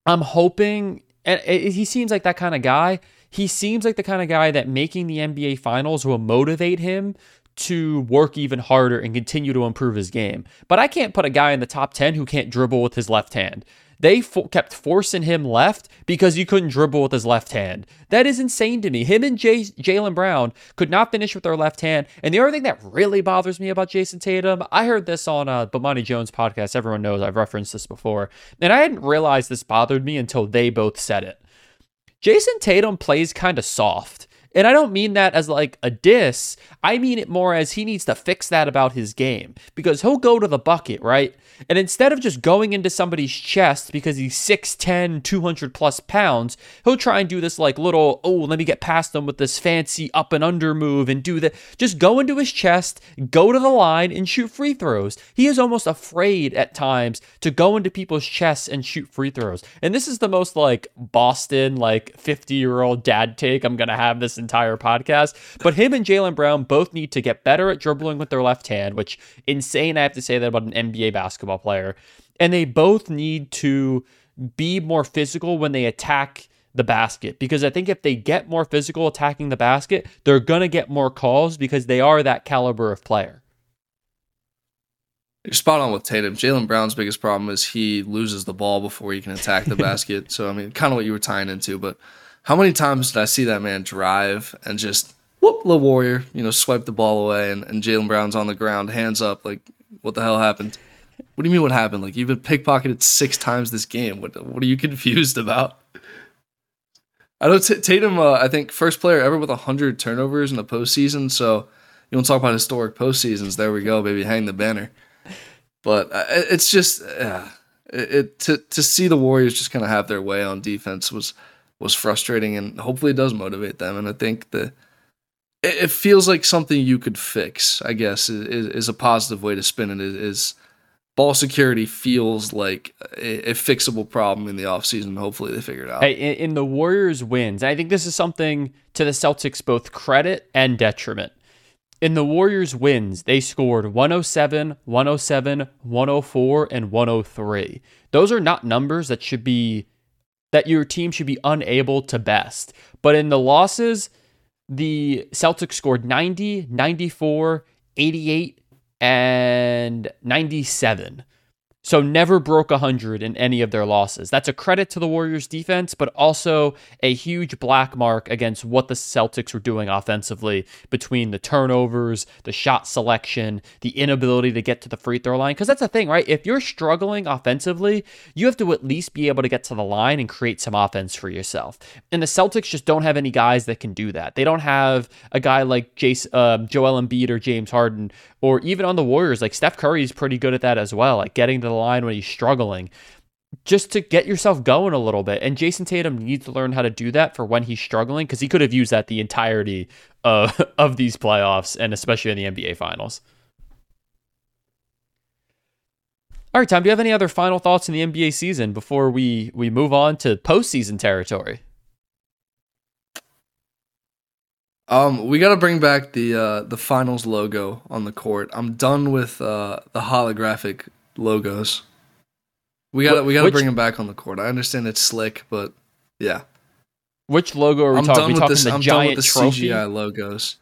I'm hoping. And he seems like that kind of guy. He seems like the kind of guy that making the NBA Finals will motivate him to work even harder and continue to improve his game. But I can't put a guy in the top 10 who can't dribble with his left hand. They fo- kept forcing him left because he couldn't dribble with his left hand. That is insane to me. Him and Jay- Jaylen Brown could not finish with their left hand. And the other thing that really bothers me about Jayson Tatum, I heard this on uh, Bomani Jones podcast. Everyone knows I've referenced this before. And I hadn't realized this bothered me until they both said it. Jayson Tatum plays kind of soft. And I don't mean that as like a diss. I mean it more as he needs to fix that about his game because he'll go to the bucket, right? And instead of just going into somebody's chest because he's 6'10, 200 plus pounds, he'll try and do this like little, oh, let me get past them with this fancy up and under move and do that. Just go into his chest, go to the line and shoot free throws. He is almost afraid at times to go into people's chests and shoot free throws. And this is the most like Boston, like 50 year old dad take I'm going to have this entire podcast. But him and Jaylen Brown both need to get better at dribbling with their left hand, which insane. I have to say that about an NBA basketball player. And they both need to be more physical when they attack the basket because I think if they get more physical attacking the basket, they're going to get more calls because they are that caliber of player. You're spot on with Tatum. Jaylen Brown's biggest problem is he loses the ball before he can attack the basket. So, I mean, kind of what you were tying into. But how many times did I see that man drive and just whoop, the warrior, you know, swipe the ball away and, and Jaylen Brown's on the ground, hands up, like, what the hell happened? What do you mean? What happened? Like you've been pickpocketed six times this game. What What are you confused about? I know T- Tatum. Uh, I think first player ever with hundred turnovers in the postseason. So you want to talk about historic postseasons? There we go, baby. Hang the banner. But uh, it's just uh, it, it, to to see the Warriors just kind of have their way on defense was was frustrating, and hopefully it does motivate them. And I think the it, feels like something you could fix. I guess is, is a positive way to spin it. Is, ball security feels like a, fixable problem in the offseason. Hopefully they figure it out. Hey, in the Warriors wins, I think this is something to the Celtics both credit and detriment. In the Warriors wins, they scored 107, 107, 104, and 103. Those are not numbers that should be that your team should be unable to best. But in the losses, the Celtics scored 90, 94, 88, and 97. So never broke 100 in any of their losses. That's a credit to the Warriors defense, but also a huge black mark against what the Celtics were doing offensively between the turnovers, the shot selection, the inability to get to the free throw line. Because that's the thing, right? If you're struggling offensively, you have to at least be able to get to the line and create some offense for yourself. And the Celtics just don't have any guys that can do that. They don't have a guy like uh, Joel Embiid or James Harden, or even on the Warriors, like Steph Curry is pretty good at that as well, like getting to the line when he's struggling just to get yourself going a little bit. And Jayson Tatum needs to learn how to do that for when he's struggling because he could have used that the entirety of, of these playoffs and especially in the NBA Finals. All right, Tom, do you have any other final thoughts in the NBA season before we, we move on to postseason territory? Um, we got to bring back the uh, the finals logo on the court. I'm done with uh, the holographic logos. We got we got to bring them back on the court. I understand it's slick, but yeah. Which logo are we I'm talking? Done we with talking this, the I'm giant done with the trophy? CGI logos.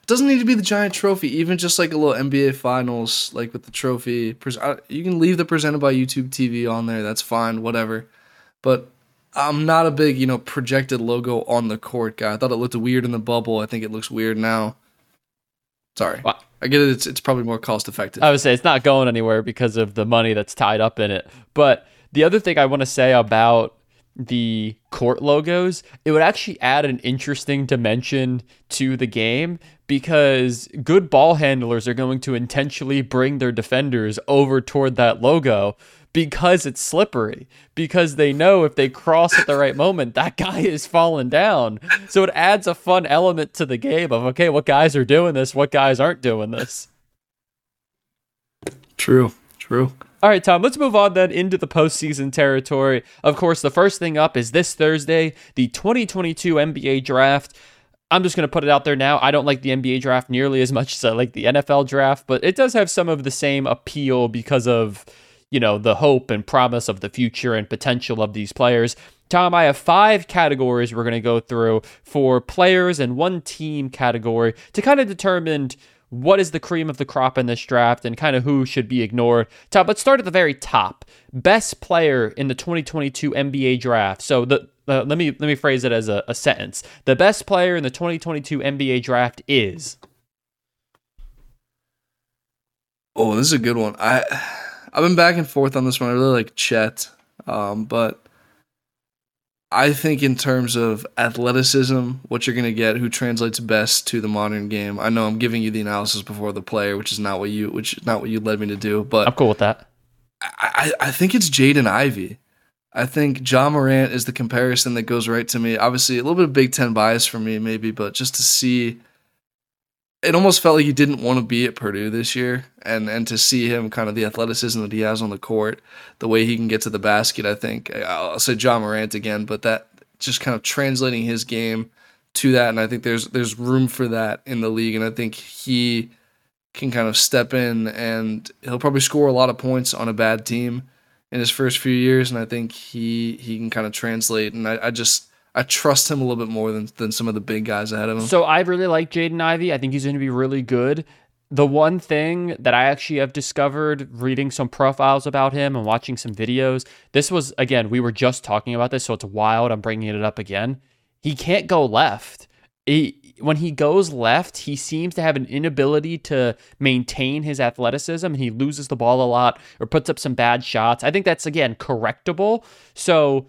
It doesn't need to be the giant trophy. Even just like a little NBA Finals, like with the trophy. You can leave the presented by YouTube TV on there. That's fine. Whatever. But I'm not a big, you know, projected logo on the court guy. I thought it looked weird in the bubble. I think it looks weird now. Sorry. Well, I get it. It's, it's probably more cost effective. I would say it's not going anywhere because of the money that's tied up in it. But the other thing I want to say about the court logos, it would actually add an interesting dimension to the game because good ball handlers are going to intentionally bring their defenders over toward that logo because it's slippery because they know if they cross at the right moment that guy is falling down so it adds a fun element to the game of okay what guys are doing this what guys aren't doing this true true all right, Tom, let's move on then into the postseason territory. Of course, the first thing up is this Thursday, the 2022 NBA draft. I'm just going to put it out there now. I don't like the NBA draft nearly as much as I like the NFL draft, but it does have some of the same appeal because of, you know, the hope and promise of the future and potential of these players. Tom, I have five categories we're going to go through for players and one team category to kind of determine what is the cream of the crop in this draft and kind of who should be ignored. Top, let's start at the very top. Best player in the 2022 NBA draft. So the uh, let me let me phrase it as a, a sentence. The best player in the 2022 NBA draft is. Oh, this is a good one. I I've been back and forth on this one. I really like Chet, um, but I think in terms of athleticism, what you're going to get, who translates best to the modern game. I know I'm giving you the analysis before the player, which is not what you, which is not what you led me to do. But I'm cool with that. I, I think it's Jaden Ivey. I think Ja Morant is the comparison that goes right to me. Obviously, a little bit of Big Ten bias for me, maybe, but just to see it almost felt like he didn't want to be at Purdue this year, and and to see him kind of the athleticism that he has on the court, the way he can get to the basket. I think I'll say Ja Morant again, but that just kind of translating his game to that, and I think there's there's room for that in the league, and I think he can kind of step in and he'll probably score a lot of points on a bad team in his first few years, and I think he he can kind of translate, and I, I just I trust him a little bit more than, than some of the big guys ahead of him. So I really like Jaden Ivey. I think he's going to be really good. The one thing that I actually have discovered reading some profiles about him and watching some videos, this was, again, we were just talking about this, so it's wild. I'm bringing it up again. He can't go left. He, when he goes left, he seems to have an inability to maintain his athleticism and he loses the ball a lot or puts up some bad shots. I think that's, again, correctable. So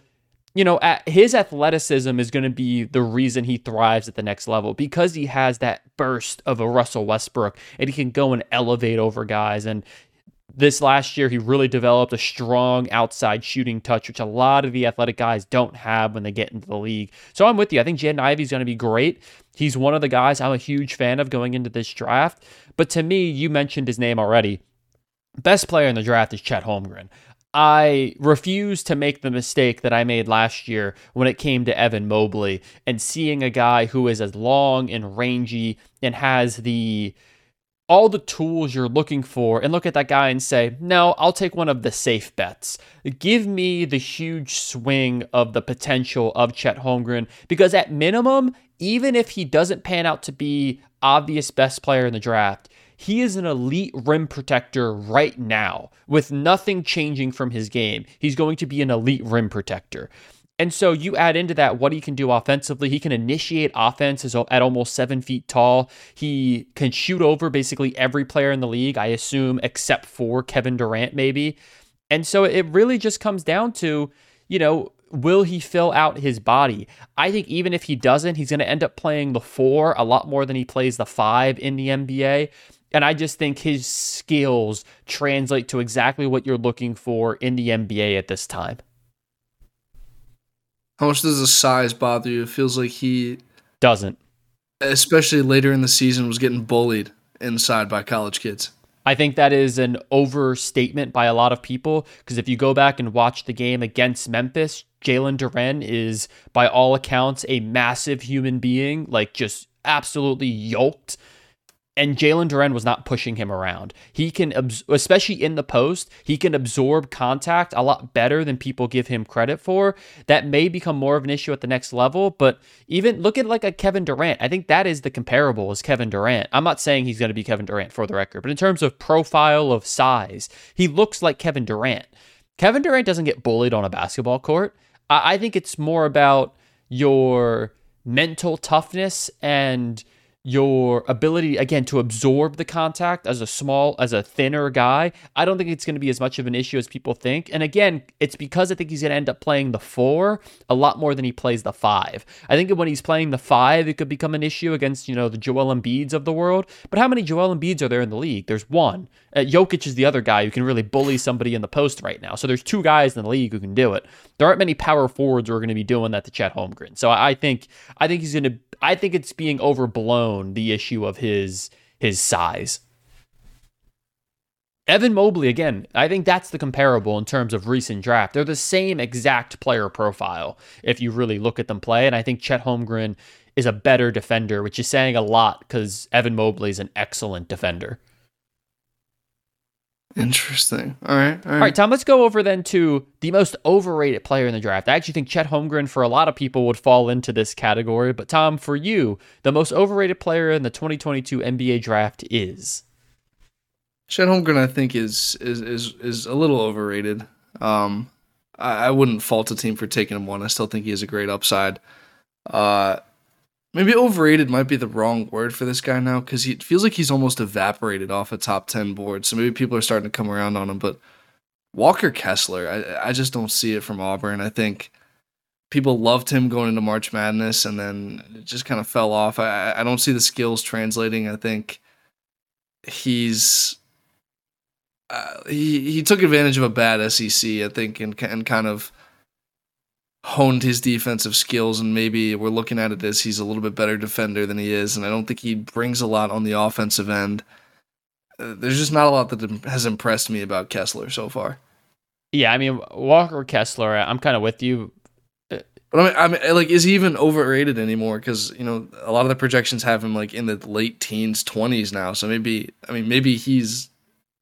you know, his athleticism is going to be the reason he thrives at the next level because he has that burst of a Russell Westbrook and he can go and elevate over guys. And this last year, he really developed a strong outside shooting touch, which a lot of the athletic guys don't have when they get into the league. So I'm with you. I think Jaden Ivey is going to be great. He's one of the guys I'm a huge fan of going into this draft. But to me, you mentioned his name already. Best player in the draft is Chet Holmgren. I refuse to make the mistake that I made last year when it came to Evan Mobley and seeing a guy who is as long and rangy and has the all the tools you're looking for and look at that guy and say, "No, I'll take one of the safe bets. Give me the huge swing of the potential of Chet Holmgren because at minimum, even if he doesn't pan out to be obvious best player in the draft, he is an elite rim protector right now with nothing changing from his game. He's going to be an elite rim protector. And so you add into that what he can do offensively. He can initiate offense at almost seven feet tall. He can shoot over basically every player in the league, I assume, except for Kevin Durant, maybe. And so it really just comes down to, you know, will he fill out his body? I think even if he doesn't, he's going to end up playing the four a lot more than he plays the five in the NBA. And I just think his skills translate to exactly what you're looking for in the NBA at this time. How much does the size bother you? It feels like he doesn't. Especially later in the season, was getting bullied inside by college kids. I think that is an overstatement by a lot of people because if you go back and watch the game against Memphis, Jalen Duren is, by all accounts, a massive human being, like just absolutely yoked and Jalen Duren was not pushing him around. He can, especially in the post, he can absorb contact a lot better than people give him credit for. That may become more of an issue at the next level, but even look at like a Kevin Durant. I think that is the comparable as Kevin Durant. I'm not saying he's going to be Kevin Durant for the record, but in terms of profile of size, he looks like Kevin Durant. Kevin Durant doesn't get bullied on a basketball court. I think it's more about your mental toughness and your ability again to absorb the contact as a small as a thinner guy i don't think it's going to be as much of an issue as people think. And again it's because i think he's going to end up playing the four a lot more than he plays the five. I think when he's playing the five it could become an issue against you know the joel embiids of the world. But how many joel embiids are there in the league? There's one. Uh, jokic is the other guy who can really bully somebody in the post right now. So there's two guys in the league who can do it. There aren't many power forwards who are going to be doing that to chet holmgren. So i think i think he's going to I think it's being overblown the issue of his his size. Evan Mobley again, I think that's the comparable in terms of recent draft. They're the same exact player profile if you really look at them play and I think Chet Holmgren is a better defender, which is saying a lot cuz Evan Mobley is an excellent defender. Interesting. All right. All right. All right, Tom, let's go over then to the most overrated player in the draft. I actually think Chet Holmgren, for a lot of people, would fall into this category. But, Tom, for you, the most overrated player in the 2022 NBA draft is? Chet Holmgren, I think, is is is is a little overrated. Um, I, I wouldn't fault a team for taking him one. I still think he has a great upside. Uh, maybe overrated might be the wrong word for this guy now because he feels like he's almost evaporated off a top 10 board. So maybe people are starting to come around on him. But Walker Kessler, I, I just don't see it from Auburn. I think people loved him going into March Madness and then it just kind of fell off. I, I don't see the skills translating. I think he's. Uh, he he took advantage of a bad SEC, I think, and and kind of honed his defensive skills and maybe we're looking at it as he's a little bit better defender than he is and I don't think he brings a lot on the offensive end. Uh, there's just not a lot that has impressed me about Kessler so far. Yeah, I mean Walker Kessler, I'm kind of with you. But I mean, I mean, like, is he even overrated anymore? Because you know, a lot of the projections have him like in the late teens, twenties now. So maybe, I mean, maybe he's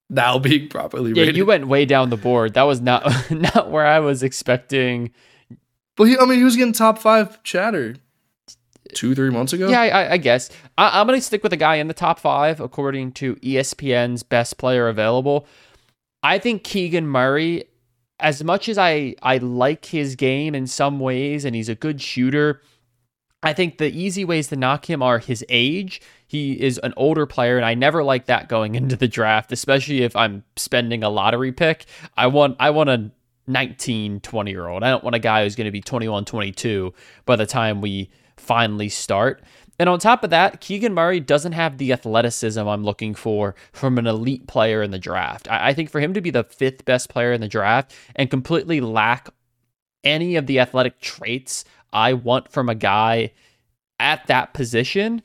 now being properly yeah, rated. you went way down the board. That was not not where I was expecting but he, I mean, he was getting top five chatter two, three months ago. Yeah, I, I guess I, am gonna stick with a guy in the top five according to ESPN's best player available. I think Keegan Murray, as much as I I like his game in some ways, and he's a good shooter. I think the easy ways to knock him are his age. He is an older player, and I never like that going into the draft, especially if I'm spending a lottery pick. I want I want to 19, 20 year old. I don't want a guy who's going to be 21, 22 by the time we finally start. And on top of that, Keegan Murray doesn't have the athleticism I'm looking for from an elite player in the draft. I, I think for him to be the fifth best player in the draft and completely lack any of the athletic traits I want from a guy at that position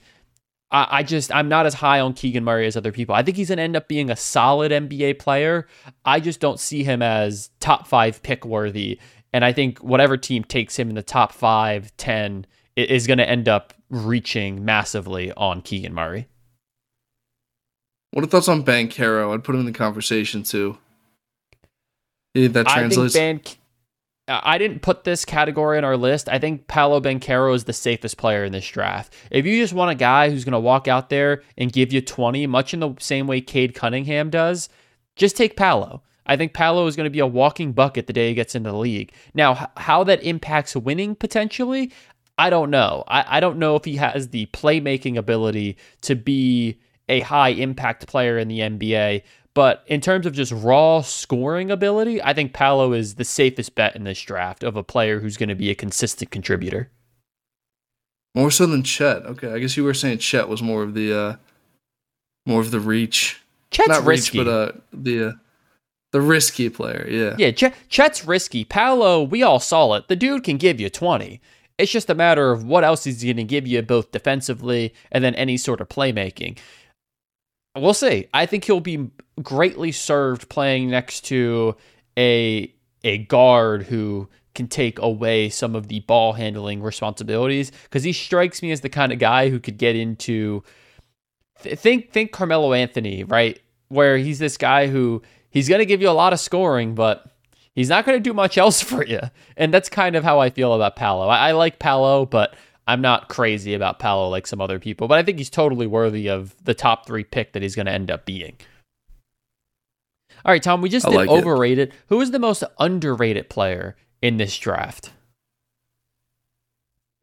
I, I just I'm not as high on Keegan Murray as other people. I think he's gonna end up being a solid NBA player. I just don't see him as top five pick worthy. And I think whatever team takes him in the top five, ten is going to end up reaching massively on Keegan Murray. What are thoughts on Banchero? I'd put him in the conversation too. Yeah, that translates. I think Ban- Uh, I didn't put this category on our list. I think Paolo Banchero is the safest player in this draft. If you just want a guy who's going to walk out there and give you 20, much in the same way Cade Cunningham does, just take Paolo. I think Paolo is going to be a walking bucket the day he gets into the league. Now, how that impacts winning potentially, I don't know. I, I don't know if he has the playmaking ability to be a high impact player in the NBA, but in terms of just raw scoring ability, I think Paolo is the safest bet in this draft of a player who's going to be a consistent contributor. More so than Chet. Okay, I guess you were saying Chet was more of the uh more of the reach. Chet's Not risky, reach, but uh the uh, the risky player. Yeah. Yeah, Ch- Chet's risky. Paolo, we all saw it. The dude can give you 20. It's just a matter of what else he's going to give you both defensively and then any sort of playmaking. We'll see. I think he'll be greatly served playing next to a a guard who can take away some of the ball handling responsibilities because he strikes me as the kind of guy who could get into th- think think Carmelo Anthony, right? Where he's this guy who he's going to give you a lot of scoring, but he's not going to do much else for you. And that's kind of how I feel about Paolo. I, I like Paolo, but I'm not crazy about Paolo like some other people, but I think he's totally worthy of the top three pick that he's going to end up being. All right, Tom, we just I did like overrated. It. Who is the most underrated player in this draft?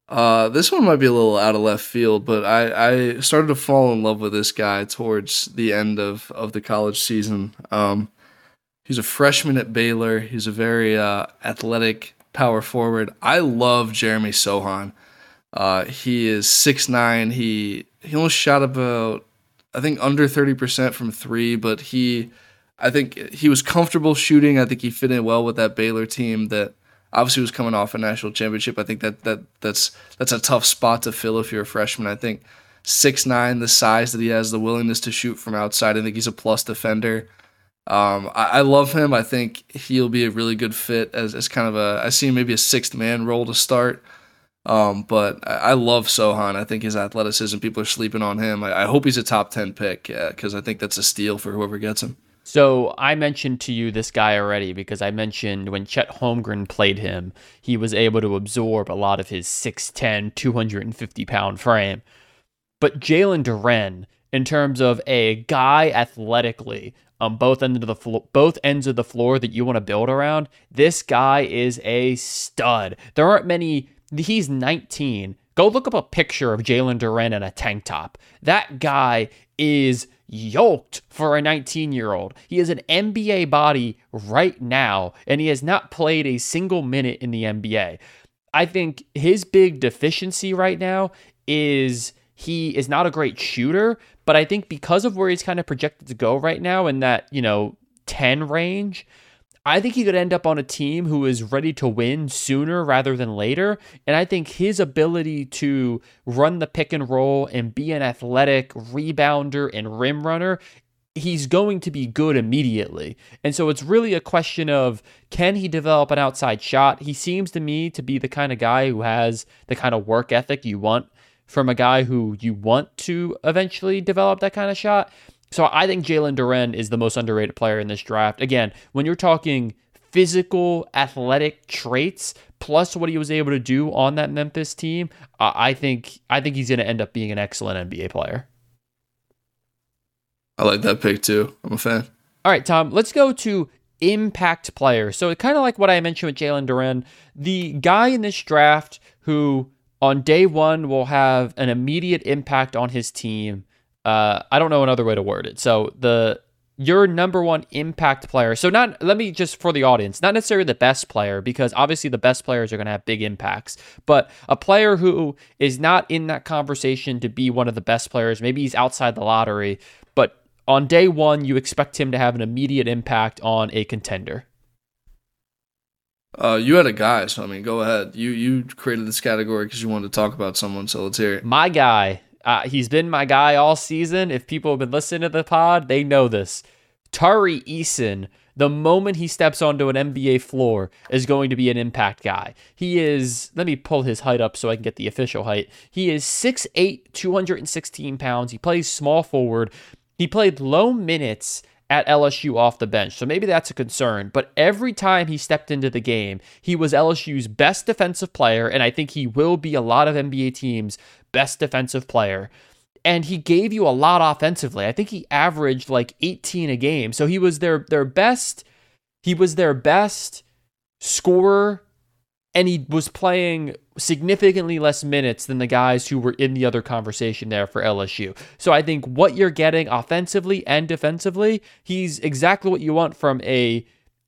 Uh, this one might be a little out of left field, but I, I started to fall in love with this guy towards the end of, of the college season. Um, he's a freshman at Baylor. He's a very uh, athletic power forward. I love Jeremy Sochan. Uh, he is six nine. He he almost shot about I think under thirty percent from three, but he I think he was comfortable shooting. I think he fit in well with that Baylor team that obviously was coming off a national championship. I think that that that's that's a tough spot to fill if you're a freshman. I think six nine, the size that he has, the willingness to shoot from outside. I think he's a plus defender. Um, I, I, love him. I think he'll be a really good fit as, as kind of a I see maybe a sixth man role to start. Um, but I, love Sochan. I think his athleticism, people are sleeping on him. I, I hope he's a top 10 pick because uh, I think that's a steal for whoever gets him. So I mentioned to you this guy already because I mentioned when Chet Holmgren played him, he was able to absorb a lot of his 6'10, 250 pound frame. But Jalen Duren, in terms of a guy athletically on both ends of the floor, both ends of the floor that you want to build around, this guy is a stud. There aren't many. He's 19. Go look up a picture of Jalen Duren in a tank top. That guy is yoked for a 19 year old. He is an NBA body right now, and he has not played a single minute in the NBA. I think his big deficiency right now is he is not a great shooter, but I think because of where he's kind of projected to go right now in that, you know, 10 range, I think he could end up on a team who is ready to win sooner rather than later. And I think his ability to run the pick and roll and be an athletic rebounder and rim runner, he's going to be good immediately. And so it's really a question of can he develop an outside shot? He seems to me to be the kind of guy who has the kind of work ethic you want from a guy who you want to eventually develop that kind of shot. So I think Jalen Duren is the most underrated player in this draft. Again, when you're talking physical, athletic traits plus what he was able to do on that Memphis team, uh, I think I think he's going to end up being an excellent NBA player. I like that pick too. I'm a fan. All right, Tom, let's go to impact player. So kind of like what I mentioned with Jalen Duren, the guy in this draft who on day one will have an immediate impact on his team uh, I don't know another way to word it. So the your number one impact player. So not let me just for the audience, not necessarily the best player because obviously the best players are going to have big impacts, but a player who is not in that conversation to be one of the best players, maybe he's outside the lottery, but on day 1 you expect him to have an immediate impact on a contender. Uh, you had a guy, so I mean, go ahead. You you created this category because you wanted to talk about someone, so let's hear it. My guy uh, he's been my guy all season. If people have been listening to the pod, they know this. Tari Eason, the moment he steps onto an NBA floor, is going to be an impact guy. He is, let me pull his height up so I can get the official height. He is 6'8, 216 pounds. He plays small forward. He played low minutes at LSU off the bench. So maybe that's a concern. But every time he stepped into the game, he was LSU's best defensive player. And I think he will be a lot of NBA teams' best defensive player. And he gave you a lot offensively. I think he averaged like 18 a game. So he was their their best he was their best scorer and he was playing significantly less minutes than the guys who were in the other conversation there for LSU. So I think what you're getting offensively and defensively, he's exactly what you want from a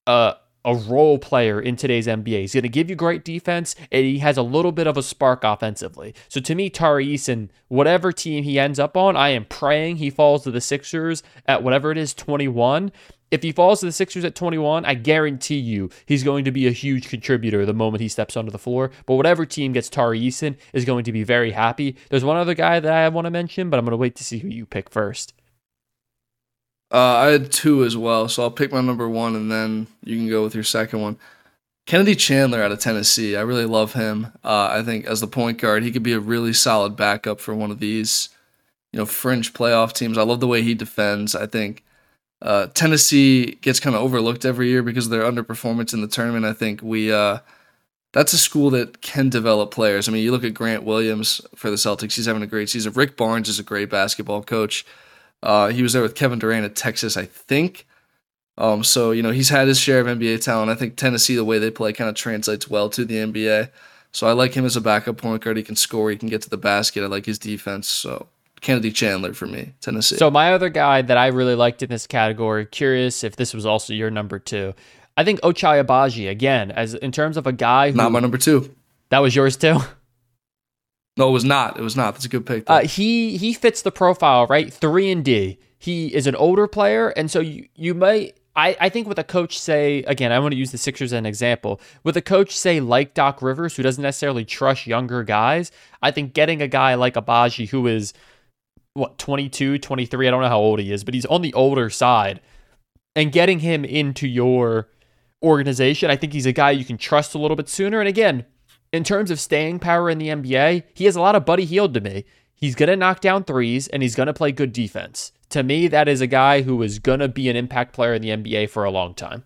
uh, a role player in today's NBA. He's going to give you great defense, and he has a little bit of a spark offensively. So to me, Tari Eason, whatever team he ends up on, I am praying he falls to the Sixers at whatever it is, 21. If he falls to the Sixers at 21, I guarantee you he's going to be a huge contributor the moment he steps onto the floor. But whatever team gets Tari Eason is going to be very happy. There's one other guy that I want to mention, but I'm going to wait to see who you pick first. Uh, I had two as well, so I'll pick my number one, and then you can go with your second one. Kennedy Chandler out of Tennessee. I really love him. Uh, I think as the point guard, he could be a really solid backup for one of these, you know, fringe playoff teams. I love the way he defends. I think uh, Tennessee gets kind of overlooked every year because of their underperformance in the tournament. I think we uh, that's a school that can develop players. I mean, you look at Grant Williams for the Celtics; he's having a great season. Rick Barnes is a great basketball coach. Uh, he was there with Kevin Durant at Texas, I think. Um, so you know he's had his share of NBA talent. I think Tennessee, the way they play, kind of translates well to the NBA. So I like him as a backup point guard. He can score. He can get to the basket. I like his defense. So Kennedy Chandler for me, Tennessee. So my other guy that I really liked in this category, curious if this was also your number two. I think Ochai Agbaji again, as in terms of a guy who not my number two. That was yours too. No, it was not. It was not. That's a good pick. Uh, he he fits the profile, right? Three and D. He is an older player, and so you you might. I, I think with a coach say again, I want to use the Sixers as an example. With a coach say like Doc Rivers, who doesn't necessarily trust younger guys, I think getting a guy like Agbaji, who is what 22, 23, I don't know how old he is, but he's on the older side, and getting him into your organization, I think he's a guy you can trust a little bit sooner. And again, in terms of staying power in the NBA, he has a lot of Buddy Hield to me. He's going to knock down threes and he's going to play good defense. To me, that is a guy who is going to be an impact player in the NBA for a long time.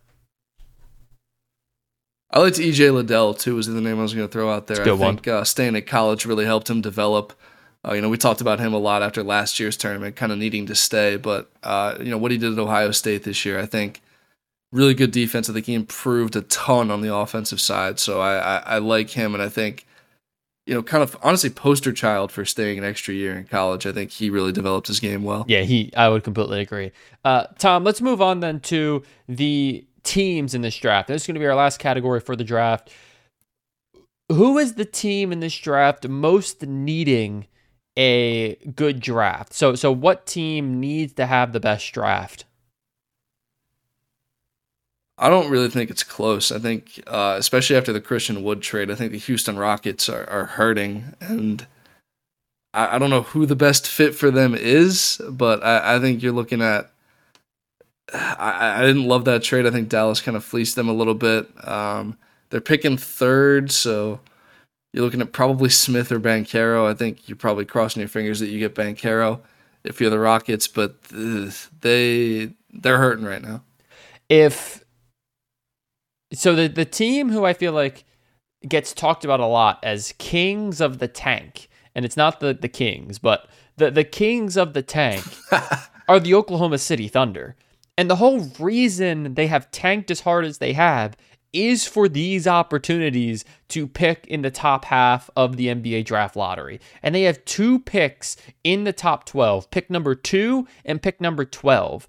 I liked EJ Liddell too. Was the name I was going to throw out there. I think uh, staying at college really helped him develop. Uh, you know, we talked about him a lot after last year's tournament, kind of needing to stay. But uh, you know what he did at Ohio State this year, I think really good defense. I think he improved a ton on the offensive side. So I, I, I like him, and I think you know, kind of honestly poster child for staying an extra year in college. I think he really developed his game well. Yeah, he. I would completely agree. Uh, Tom, let's move on then to the teams in this draft. This is going to be our last category for the draft. Who is the team in this draft most needing a good draft? So, so what team needs to have the best draft? I don't really think it's close. I think, uh, especially after the Christian Wood trade, I think the Houston Rockets are, are hurting, and I, I, don't know who the best fit for them is, but I, I think you're looking at. I, I, didn't love that trade. I think Dallas kind of fleeced them a little bit. Um, they're picking third, so you're looking at probably Smith or Banchero. I think you're probably crossing your fingers that you get Banchero if you're the Rockets, but they they're hurting right now. If so the the team who I feel like gets talked about a lot as kings of the tank, and it's not the the Kings, but the the kings of the tank are the Oklahoma City Thunder. And the whole reason they have tanked as hard as they have is for these opportunities to pick in the top half of the NBA draft lottery. And they have two picks in the top 12, pick number 2 and pick number 12.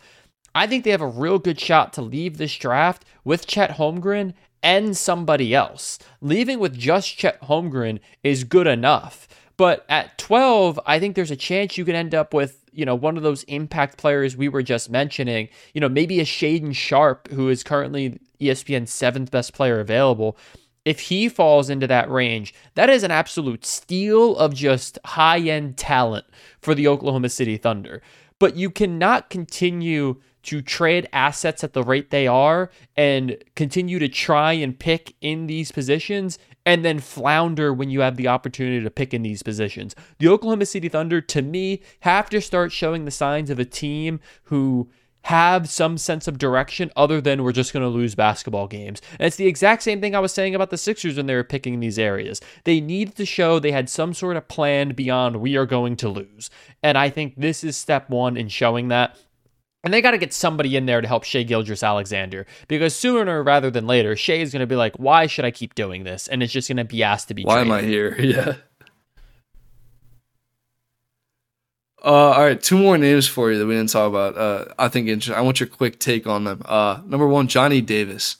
I think they have a real good shot to leave this draft with Chet Holmgren and somebody else. Leaving with just Chet Holmgren is good enough. But at 12, I think there's a chance you can end up with, you know, one of those impact players we were just mentioning. You know, maybe a Shaedon Sharpe, who is currently ESPN's seventh best player available. If he falls into that range, that is an absolute steal of just high end talent for the Oklahoma City Thunder. But you cannot continue to trade assets at the rate they are and continue to try and pick in these positions and then flounder when you have the opportunity to pick in these positions. The Oklahoma City Thunder, to me, have to start showing the signs of a team who have some sense of direction other than we're just going to lose basketball games. And it's the exact same thing I was saying about the Sixers when they were picking these areas. They needed to show they had some sort of plan beyond we are going to lose. And I think this is step one in showing that. And they got to get somebody in there to help Shai Gilgeous-Alexander because sooner rather than later, Shai is going to be like, "Why should I keep doing this?" And it's just going to be asked to be. Why traded. am I here? Yeah. Uh, all right, two more names for you that we didn't talk about. Uh, I think I want your quick take on them. Uh, number one, Johnny Davis.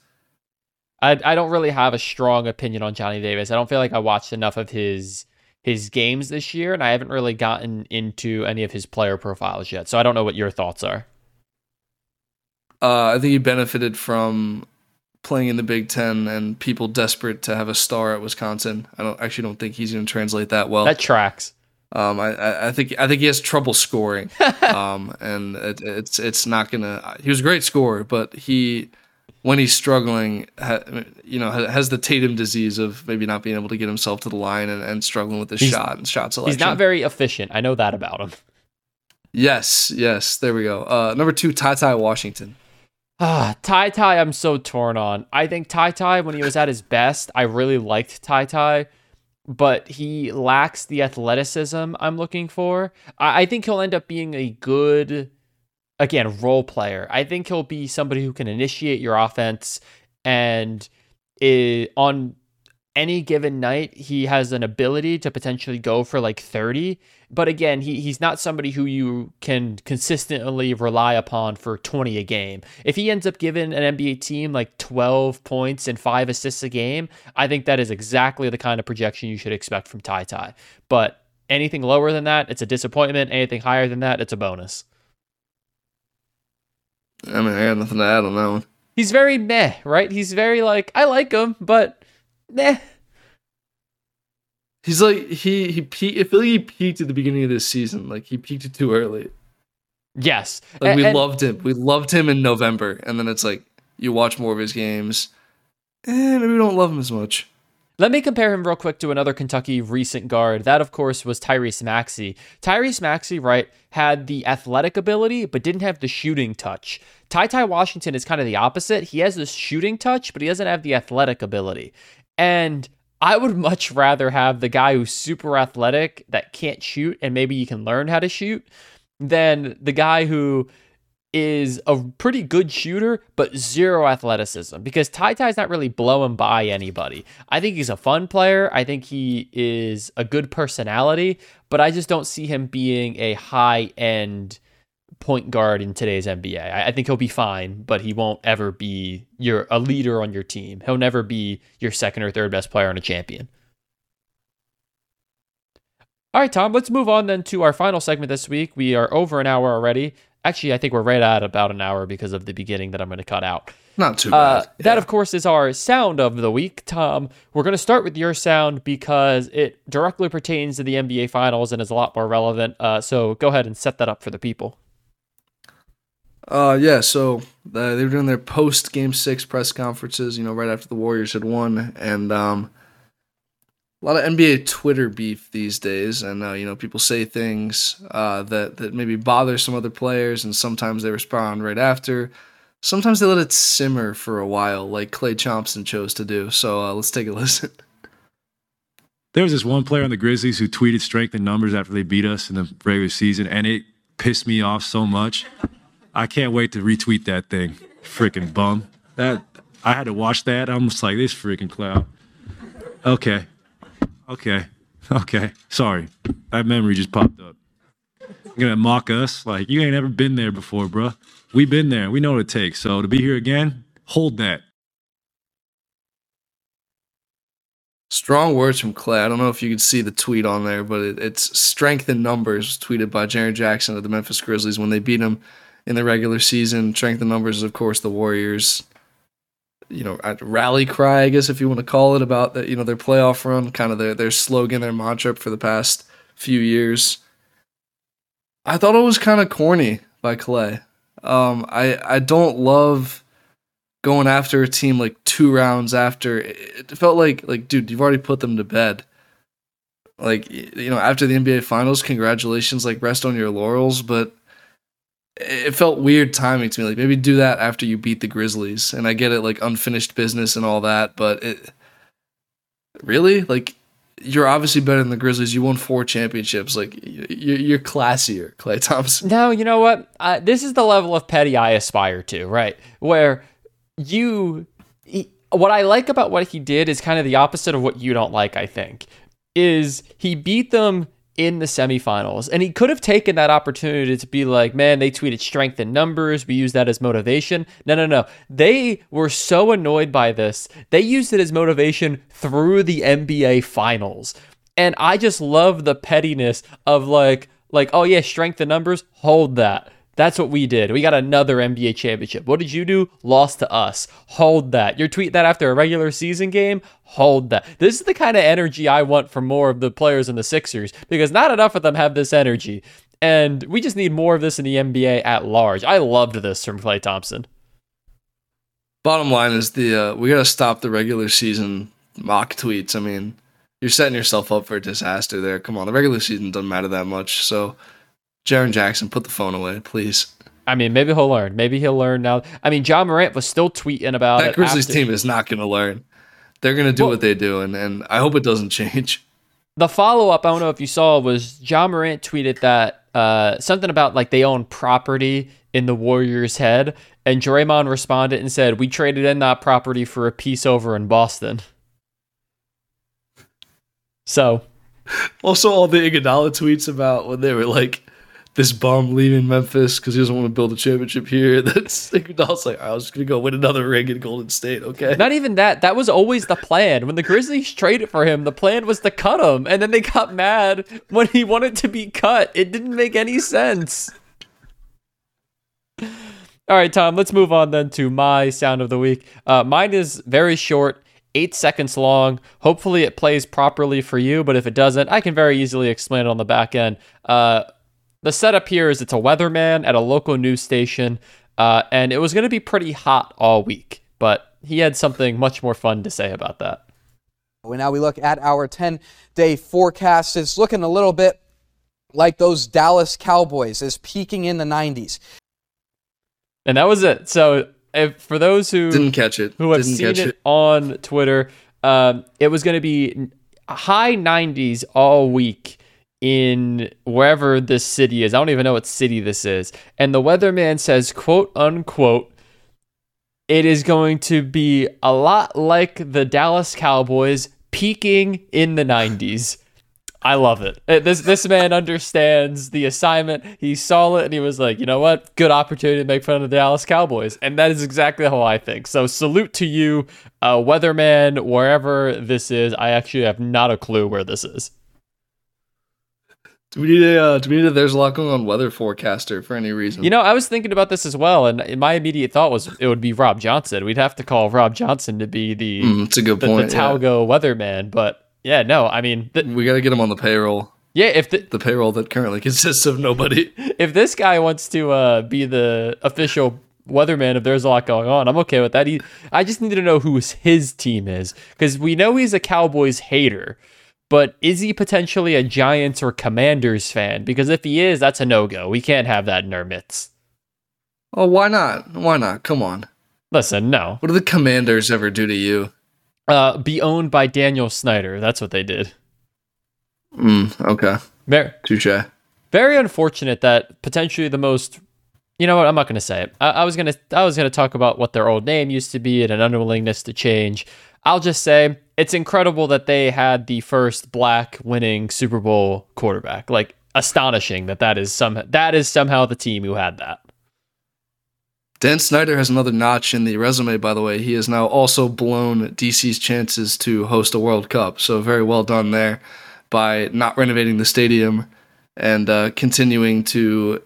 I I don't really have a strong opinion on Johnny Davis. I don't feel like I watched enough of his his games this year, and I haven't really gotten into any of his player profiles yet. So I don't know what your thoughts are. Uh, I think he benefited from playing in the Big Ten and people desperate to have a star at Wisconsin. I don't actually don't think he's going to translate that well. That tracks. Um, I, I think I think he has trouble scoring, um, and it, it's it's not gonna. He was a great scorer, but he when he's struggling, ha, you know, has the Tatum disease of maybe not being able to get himself to the line and, and struggling with his he's, shot and shot selection. He's not very efficient. I know that about him. Yes, yes, there we go. Uh, number two, Ty Ty Washington. Ah, Ty Ty, I'm so torn on. I think Ty Ty, when he was at his best, I really liked Ty Ty, but he lacks the athleticism I'm looking for. I, I think he'll end up being a good, again, role player. I think he'll be somebody who can initiate your offense and it, on any given night, he has an ability to potentially go for like 30. But again, he, he's not somebody who you can consistently rely upon for 20 a game. If he ends up giving an NBA team like 12 points and five assists a game, I think that is exactly the kind of projection you should expect from Ty Ty. But anything lower than that, it's a disappointment. Anything higher than that, it's a bonus. I mean, I got nothing to add on that one. He's very meh, right? He's very like, I like him, but Nah. He's like he he peaked. I feel like he peaked at the beginning of this season. Like he peaked it too early. Yes, like we and, loved him. We loved him in November, and then it's like you watch more of his games, and maybe we don't love him as much. Let me compare him real quick to another Kentucky recent guard. That, of course, was Tyrese Maxey. Tyrese Maxey, right, had the athletic ability, but didn't have the shooting touch. Ty Ty Washington is kind of the opposite. He has the shooting touch, but he doesn't have the athletic ability. And I would much rather have the guy who's super athletic that can't shoot and maybe you can learn how to shoot than the guy who is a pretty good shooter, but zero athleticism because Ty Ty's not really blowing by anybody. I think he's a fun player. I think he is a good personality, but I just don't see him being a high end point guard in today's NBA. I, I think he'll be fine, but he won't ever be your a leader on your team. He'll never be your second or third best player on a champion. All right, Tom, let's move on then to our final segment this week. We are over an hour already. Actually, I think we're right at about an hour because of the beginning that I'm going to cut out. Not too bad. Uh, yeah. That, of course, is our sound of the week. Tom, we're going to start with your sound because it directly pertains to the NBA Finals and is a lot more relevant. Uh, so go ahead and set that up for the people. Uh, yeah, so uh, they were doing their post game six press conferences, you know, right after the Warriors had won. And um, a lot of NBA Twitter beef these days, and uh, you know people say things uh, that that maybe bother some other players, and sometimes they respond right after. Sometimes they let it simmer for a while, like Klay Thompson chose to do. So uh, let's take a listen. There was this one player on the Grizzlies who tweeted strength in numbers after they beat us in the regular season, and it pissed me off so much. I can't wait to retweet that thing. Freaking bum. That I had to watch that. I'm just like this freaking clown. Okay. Okay. Okay. Sorry. That memory just popped up. You're gonna mock us? Like you ain't ever been there before, bro. We been there. We know what it takes. So to be here again, hold that. Strong words from Klay. I don't know if you could see the tweet on there, but it, it's strength in numbers tweeted by Jaren Jackson of the Memphis Grizzlies when they beat him in the regular season. Strength in numbers, is, of course, the Warriors you know, rally cry, I guess if you want to call it, about that. you know their playoff run, kind of their their slogan, their mantra for the past few years. I thought it was kind of corny by Klay. Um, I I don't love going after a team like two rounds after. It felt like like dude, you've already put them to bed. Like you know, after the NBA Finals, congratulations, like rest on your laurels, but it felt weird timing to me. Like maybe do that after you beat the Grizzlies, and I get it, like unfinished business and all that. But it really like you're obviously better than the Grizzlies. You won four championships. Like you're, classier, Klay Thompson. No, you know what? Uh, this is the level of petty I aspire to, right? Where you, what I like about what he did is kind of the opposite of what you don't like. I think is he beat them in the semifinals. And he could have taken that opportunity to be like, man, they tweeted strength in numbers. We use that as motivation. No, no, no. They were so annoyed by this. They used it as motivation through the NBA finals. And I just love the pettiness of like, like, oh yeah, strength in numbers, hold that. That's what we did. We got another NBA championship. What did you do? Lost to us. Hold that. Your tweet that after a regular season game? Hold that. This is the kind of energy I want from more of the players in the Sixers because not enough of them have this energy. And we just need more of this in the NBA at large. I loved this from Klay Thompson. Bottom line is the uh, we got to stop the regular season mock tweets. I mean, you're setting yourself up for a disaster there. Come on, the regular season doesn't matter that much. So Jaren Jackson, put the phone away, please. I mean, maybe he'll learn. Maybe he'll learn now. I mean, Ja Morant was still tweeting about that Grizzlies after- team is not going to learn. They're going to do well, what they do, and, and I hope it doesn't change. The follow up, I don't know if you saw, was Ja Morant tweeted that uh, something about like they own property in the Warriors' head, and Draymond responded and said, "We traded in that property for a piece over in Boston." So, also all the Iguodala tweets about when they were like this bum leaving Memphis because he doesn't want to build a championship here. That's like, I was just gonna go win another ring in Golden State. Okay. Not even that. That was always the plan. When the Grizzlies traded for him, the plan was to cut him, and then they got mad when he wanted to be cut. It didn't make any sense. All right, Tom. Let's move on then to my sound of the week. Uh, mine is very short eight seconds long. Hopefully, it plays properly for you, but if it doesn't, I can very easily explain it on the back end. Uh, the setup here is it's a weatherman at a local news station, uh, and it was going to be pretty hot all week, but he had something much more fun to say about that. When now we look at our 10 day forecast, it's looking a little bit like those Dallas Cowboys is peaking in the 90s. And that was it. So, if, for those who Didn't catch it. who have Didn't seen catch it, it. on Twitter, um, it was going to be high 90s all week in wherever this city is. I don't even know what city this is. And the weatherman says, quote unquote, it is going to be a lot like the Dallas Cowboys peaking in the 90s. I love it. Uh, This this man understands the assignment. He saw it and he was like, you know what? Good opportunity to make fun of the Dallas Cowboys, and that is exactly how I think. So salute to you, uh, weatherman, wherever this is. I actually have not a clue where this is. Do we need a uh, do we need a there's a lot going on weather forecaster for any reason? You know, I was thinking about this as well, and my immediate thought was it would be Rob Johnson. We'd have to call Rob Johnson to be the Mm, it's a good the, point. the yeah. Talgo weatherman, but yeah, no, I mean, We got to get him on the payroll. yeah, if the, The payroll that currently consists of nobody. if this guy wants to uh, be the official weatherman, if there's a lot going on, I'm okay with that. He, I just need to know who his team is because we know he's a Cowboys hater, but is he potentially a Giants or Commanders fan? Because if he is, that's a no go. We can't have that in our midst. Oh, why not? Why not? Come on. Listen, no. What do the commanders ever do to you? Uh, be owned by Daniel Snyder. That's what they did. Mm, okay. Very, Touche. very unfortunate that potentially the most. You know what? I'm not going to say it. I, I was going to. I was going to talk about what their old name used to be and an unwillingness to change. I'll just say it's incredible that they had the first black winning Super Bowl quarterback. Like astonishing that that is some that is somehow the team who had that. Dan Snyder has another notch in the resume, by the way. He has now also blown DC's chances to host a World Cup. So, very well done there by not renovating the stadium and uh, continuing to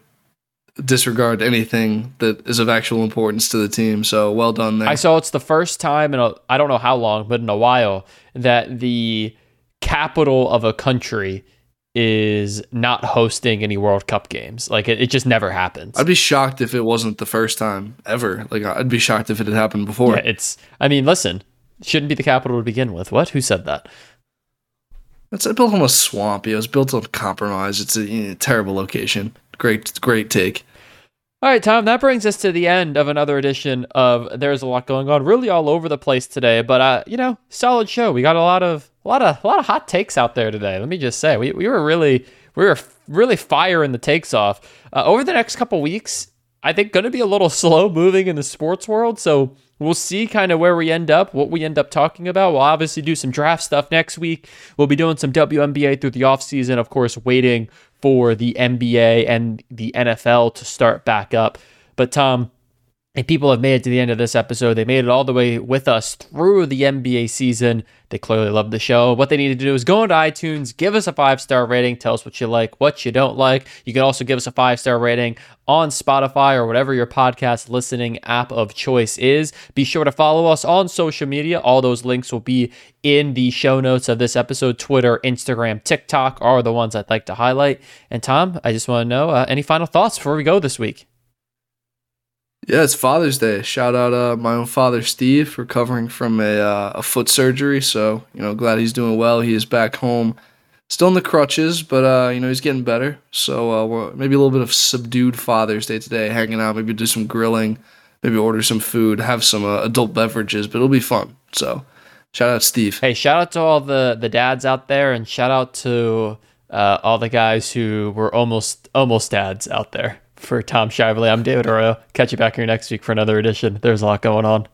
disregard anything that is of actual importance to the team. So, well done there. I saw it's the first time in a I don't know how long, but in a while that the capital of a country is not hosting any World Cup games. Like it, it just never happens. I'd be shocked if it wasn't the first time ever. Like, I'd be shocked if it had happened before. yeah, it's I mean, listen, shouldn't be the capital to begin with. What? Who said that? It's built on a swamp. It was built on compromise. It's a you know, terrible location. Great, great take. All right, Tom, that brings us to the end of another edition of There's a Lot Going On. Really all over the place today, but uh, you know, solid show. We got a lot of a lot of a lot of hot takes out there today. Let me just say. We we were really we were really firing the takes off. Uh, over the next couple weeks, I think going to be a little slow moving in the sports world, so we'll see kind of where we end up, what we end up talking about. We'll obviously do some draft stuff next week. We'll be doing some WNBA through the offseason, of course, waiting for the NBA and the NFL to start back up. But Tom, if people have made it to the end of this episode, they made it all the way with us through the NBA season. They clearly love the show. What they need to do is go into iTunes, give us a five star rating, tell us what you like, what you don't like. You can also give us a five star rating on Spotify or whatever your podcast listening app of choice is. Be sure to follow us on social media. All those links will be in the show notes of this episode. Twitter, Instagram, TikTok are the ones I'd like to highlight. And Tom, I just want to know uh, any final thoughts before we go this week? Yeah, it's Father's Day. Shout out uh, my own father, Steve, recovering from a, uh, a foot surgery. So, you know, glad he's doing well. He is back home, still in the crutches, but, uh, you know, he's getting better. So, uh, maybe a little bit of subdued Father's Day today, hanging out, maybe do some grilling, maybe order some food, have some uh, adult beverages, but it'll be fun. So, shout out, Steve. Hey, shout out to all the the dads out there, and shout out to uh, all the guys who were almost almost dads out there. For Tom Shively, I'm David Arroyo. Catch you back here next week for another edition. There's a lot going on.